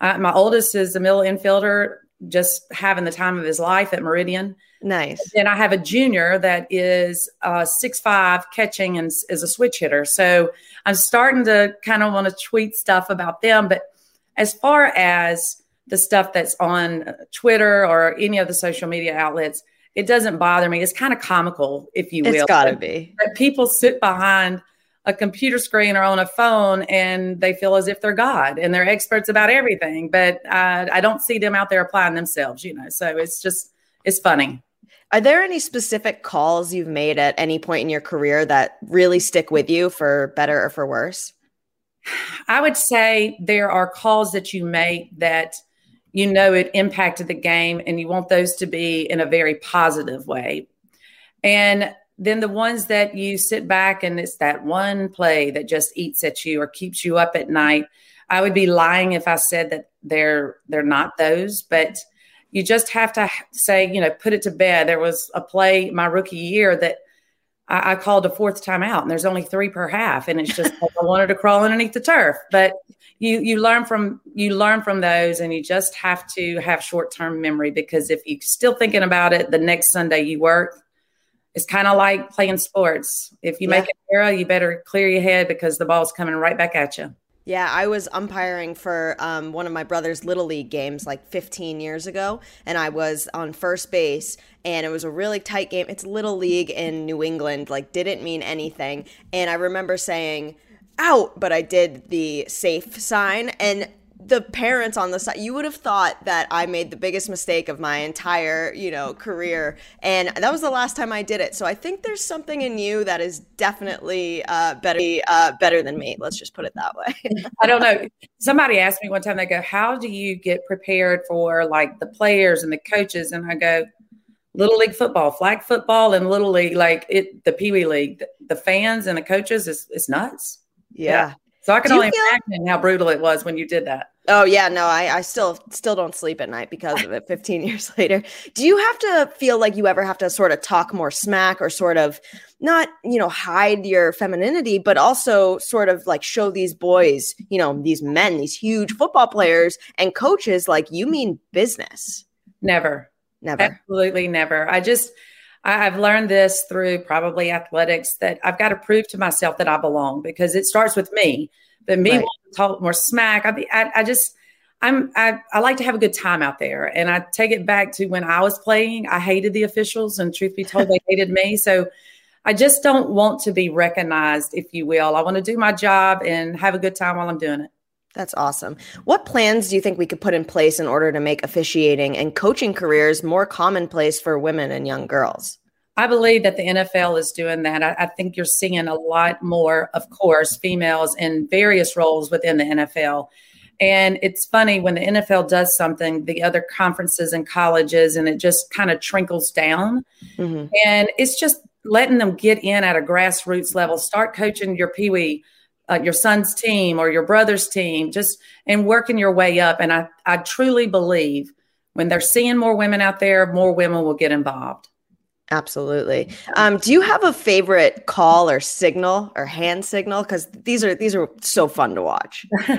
uh, my oldest is a middle infielder just having the time of his life at Meridian. Nice. And I have a junior that is uh, six five catching and is a switch hitter. So I'm starting to kind of want to tweet stuff about them. But as far as the stuff that's on Twitter or any of the social media outlets, it doesn't bother me. It's kind of comical, if you will. It's got to be. That people sit behind a computer screen or on a phone and they feel as if they're God and they're experts about everything. But uh, I don't see them out there applying themselves, you know. So it's just, it's funny. Are there any specific calls you've made at any point in your career that really stick with you for better or for worse? I would say there are calls that you make that you know it impacted the game and you want those to be in a very positive way. And then the ones that you sit back and it's that one play that just eats at you or keeps you up at night. I would be lying if I said that they're they're not those, but you just have to say, you know, put it to bed. There was a play my rookie year that I, I called a fourth time out, and there's only three per half, and it's just [LAUGHS] like I wanted to crawl underneath the turf. But you you learn from you learn from those, and you just have to have short term memory because if you're still thinking about it the next Sunday you work, it's kind of like playing sports. If you Yeah. make an error, you better clear your head because the ball's coming right back at you. Yeah, I was umpiring for um, one of my brother's little league games like 15 years ago, and I was on first base, and it was a really tight game. It's little league in New England, like didn't mean anything, and I remember saying out, but I did the safe sign, and the parents on the side, you would have thought that I made the biggest mistake of my entire, you know, career, and that was the last time I did it. So I think there's something in you that is definitely uh, better, uh, better than me. Let's just put it that way. [LAUGHS] I don't know. Somebody asked me one time, they go, How do you get prepared for like the players and the coaches? And I go, Little league football, flag football, and little league, like it, the Pee Wee League, the, fans and the coaches is it's nuts. Yeah. So I can only feel- imagine how brutal it was when you did that. Oh yeah, no, I, I still still don't sleep at night because of it [LAUGHS] 15 years [LAUGHS] later. Do you have to feel like you ever have to sort of talk more smack or sort of not, you know, hide your femininity, but also sort of like show these boys, you know, these men, these huge football players and coaches like you mean business? Never. Never. Absolutely never. I just, I've learned this through probably athletics that I've got to prove to myself that I belong because it starts with me. But me Right. wanting to talk more smack, I, be- I, I just, I'm, I, I like to have a good time out there. And I take it back to when I was playing, I hated the officials, and truth be told, they hated me. So I just don't want to be recognized, if you will. I want to do my job and have a good time while I'm doing it. That's awesome. What plans do you think we could put in place in order to make officiating and coaching careers more commonplace for women and young girls? I believe that the NFL is doing that. I, I think you're seeing a lot more, of course, females in various roles within the NFL. And it's funny when the NFL does something, the other conferences and colleges, and it just kind of trickles down. Mhm. And it's just letting them get in at a grassroots level, start coaching your Pee Wee, uh, your son's team or your brother's team, just and working your way up. And I, I truly believe when they're seeing more women out there, more women will get involved. Absolutely. Um, do you have a favorite call or signal or hand signal? Because these are these are so fun to watch. [LAUGHS]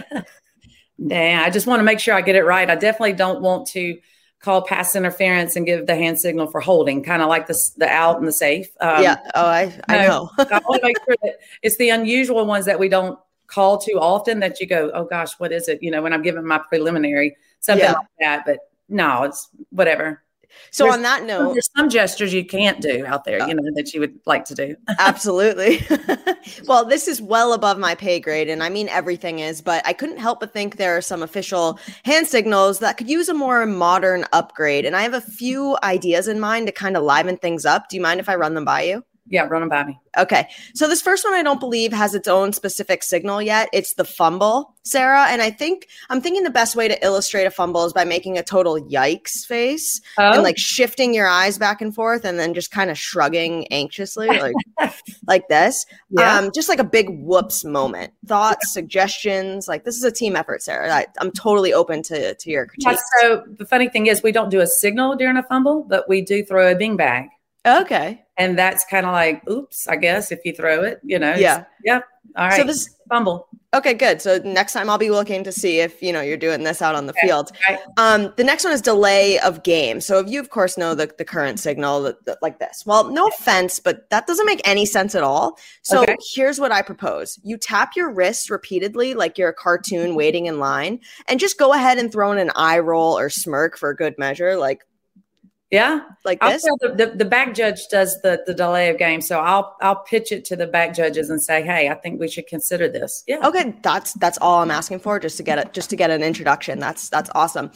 Yeah, I just want to make sure I get it right. I definitely don't want to call pass interference and give the hand signal for holding, kind of like the the out and the safe. Um, yeah. Oh, I I know. I want to make sure that it's the unusual ones that we don't call too often that you go, oh gosh, what is it? You know, when I'm giving my preliminary, something Yeah. like that. But no, it's whatever. So There's- on that note, there's some gestures you can't do out there, uh, you know, that you would like to do. [LAUGHS] Absolutely. [LAUGHS] well, this is well above my pay grade, and I mean everything is, but I couldn't help but think there are some official hand signals that could use a more modern upgrade. And I have a few ideas in mind to kind of liven things up. Do you mind if I run them by you? Yeah, run them by me. Okay. So this first one I don't believe has its own specific signal yet. It's the fumble, Sarah. And I think I'm thinking the best way to illustrate a fumble is by making a total yikes face Oh. and like shifting your eyes back and forth and then just kind of shrugging anxiously like [LAUGHS] like this. Yeah. Um just like a big whoops moment. Thoughts, suggestions, like this is a team effort, Sarah. I, I'm totally open to to your Yeah, so the funny thing is we don't do a signal during a fumble, but we do throw a bean bag. Okay. And that's kind of like, oops, I guess if you throw it, you know. Yeah. Yep. All right. So this fumble. Okay, good. So next time I'll be looking to see if you know you're doing this out on the field. Right. Um, the next one is delay of game. So if you of course know the, the current signal that, that- like this. Well, no offense, but that doesn't make any sense at all. So Okay. here's what I propose: you tap your wrist repeatedly, like you're a cartoon waiting in line, and just go ahead and throw in an eye roll or smirk for good measure, like Yeah. like I'll this. tell the, the, the back judge does the, the delay of game. So I'll I'll pitch it to the back judges and say, hey, I think we should consider this. Yeah. Okay, that's that's all I'm asking for, just to get it, just to get an introduction. That's that's awesome.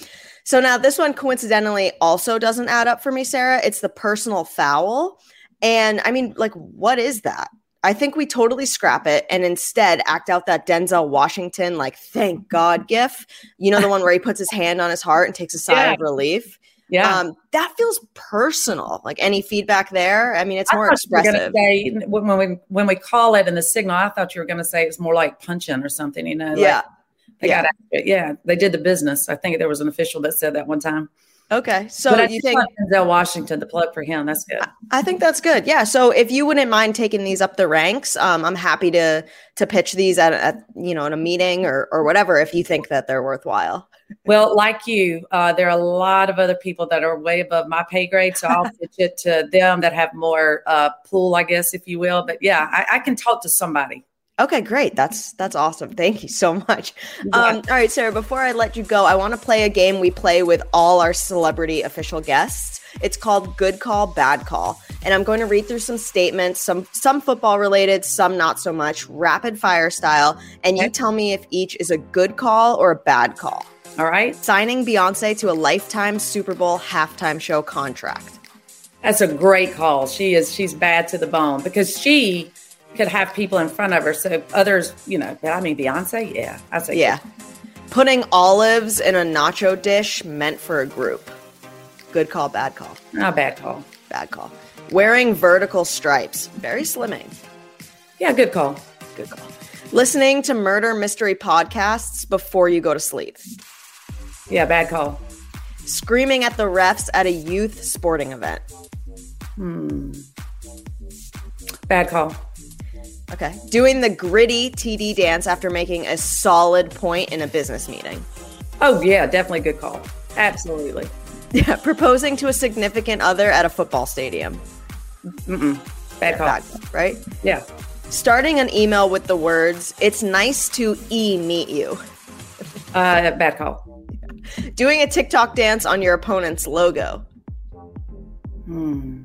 So now this one coincidentally also doesn't add up for me, Sarah. It's the personal foul, and I mean, like, what is that? I think we totally scrap it and instead act out that Denzel Washington, like, thank God gif. You know, the one where he puts his hand on his heart and takes a sigh Yeah. of relief. Yeah. Um, that feels personal. Like any feedback there? I mean, it's I more thought you were expressive. say when when we when we call it in the signal, I thought you were going to say it's more like punching or something. You know? like Yeah. They Yeah. got after it. Yeah. They did the business. I think there was an official that said that one time. Okay, so but you think Denzel Washington the plug for him? That's good. I think that's good. Yeah. So if you wouldn't mind taking these up the ranks, um, I'm happy to to pitch these at, at you know in a meeting or or whatever if you think that they're worthwhile. [LAUGHS] Well, like you, uh, there are a lot of other people that are way above my pay grade. So I'll pitch it to them that have more uh, pull, I guess, if you will. But yeah, I, I can talk to somebody. Okay, great. That's that's awesome. Thank you so much. [LAUGHS] Um, all right, Sarah. Before I let you go, I want to play a game we play with all our celebrity official guests. It's called Good Call, Bad Call, and I'm going to read through some statements, some some football related, some not so much, rapid fire style, and you tell me if each is a good call or a bad call. All right. Signing Beyonce to a lifetime Super Bowl halftime show contract. That's a great call. She is she's bad to the bone because she could have people in front of her. So others, you know, I mean Beyonce, yeah. I say Yeah. Putting olives in a nacho dish meant for a group. Good call, bad call. Not bad call. Bad call. Wearing vertical stripes. Very slimming. Yeah, good call. Good call. Listening to murder mystery podcasts before you go to sleep. Yeah, bad call. Screaming at the refs at a youth sporting event. Hmm. Bad call. Okay. Doing the Griddy TD dance after making a solid point in a business meeting. Oh yeah, definitely good call. Absolutely. Yeah. Proposing to a significant other at a football stadium. Mm-mm. Bad call. Bad right? Yeah. Starting an email with the words, it's nice to e meet you. Uh, bad call. Doing a TikTok dance on your opponent's logo. Hmm.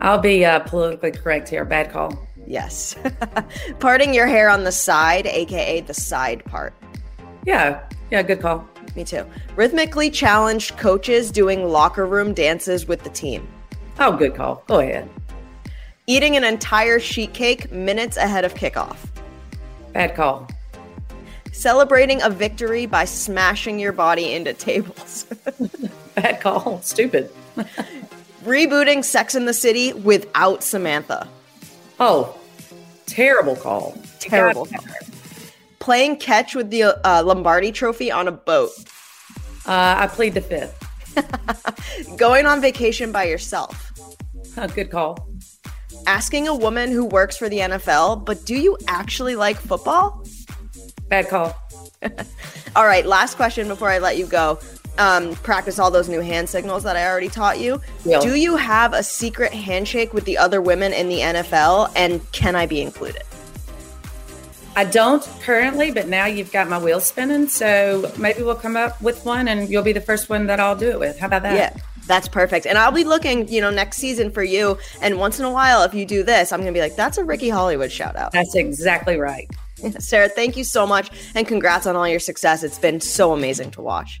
I'll be uh, politically correct here. Bad call. Yes. [LAUGHS] Parting your hair on the side, aka the side part. Yeah. Yeah, good call. Me too. Rhythmically challenged coaches doing locker room dances with the team. Oh, good call. Go ahead. Eating an entire sheet cake minutes ahead of kickoff. Bad call. Celebrating a victory by smashing your body into tables. [LAUGHS] Bad call. Stupid. Rebooting Sex in the City without Samantha. Oh, terrible call. Terrible call. Playing catch with the uh, Lombardi trophy on a boat. Uh, I played the fifth. [LAUGHS] Going on vacation by yourself. Uh, good call. Asking a woman who works for the NFL, but do you actually like football? Bad call. [LAUGHS] All right, last question before I let you go. Um, practice all those new hand signals that I already taught you. Yeah. Do you have a secret handshake with the other women in the NFL, and can I be included? I don't currently, but now you've got my wheels spinning. So maybe we'll come up with one and you'll be the first one that I'll do it with. How about that? Yeah, that's perfect. And I'll be looking, you know, next season for you. And once in a while, if you do this, I'm going to be like, that's a Ricky Hollywood shout out. That's exactly right. [LAUGHS] Sarah, thank you so much. And congrats on all your success. It's been so amazing to watch.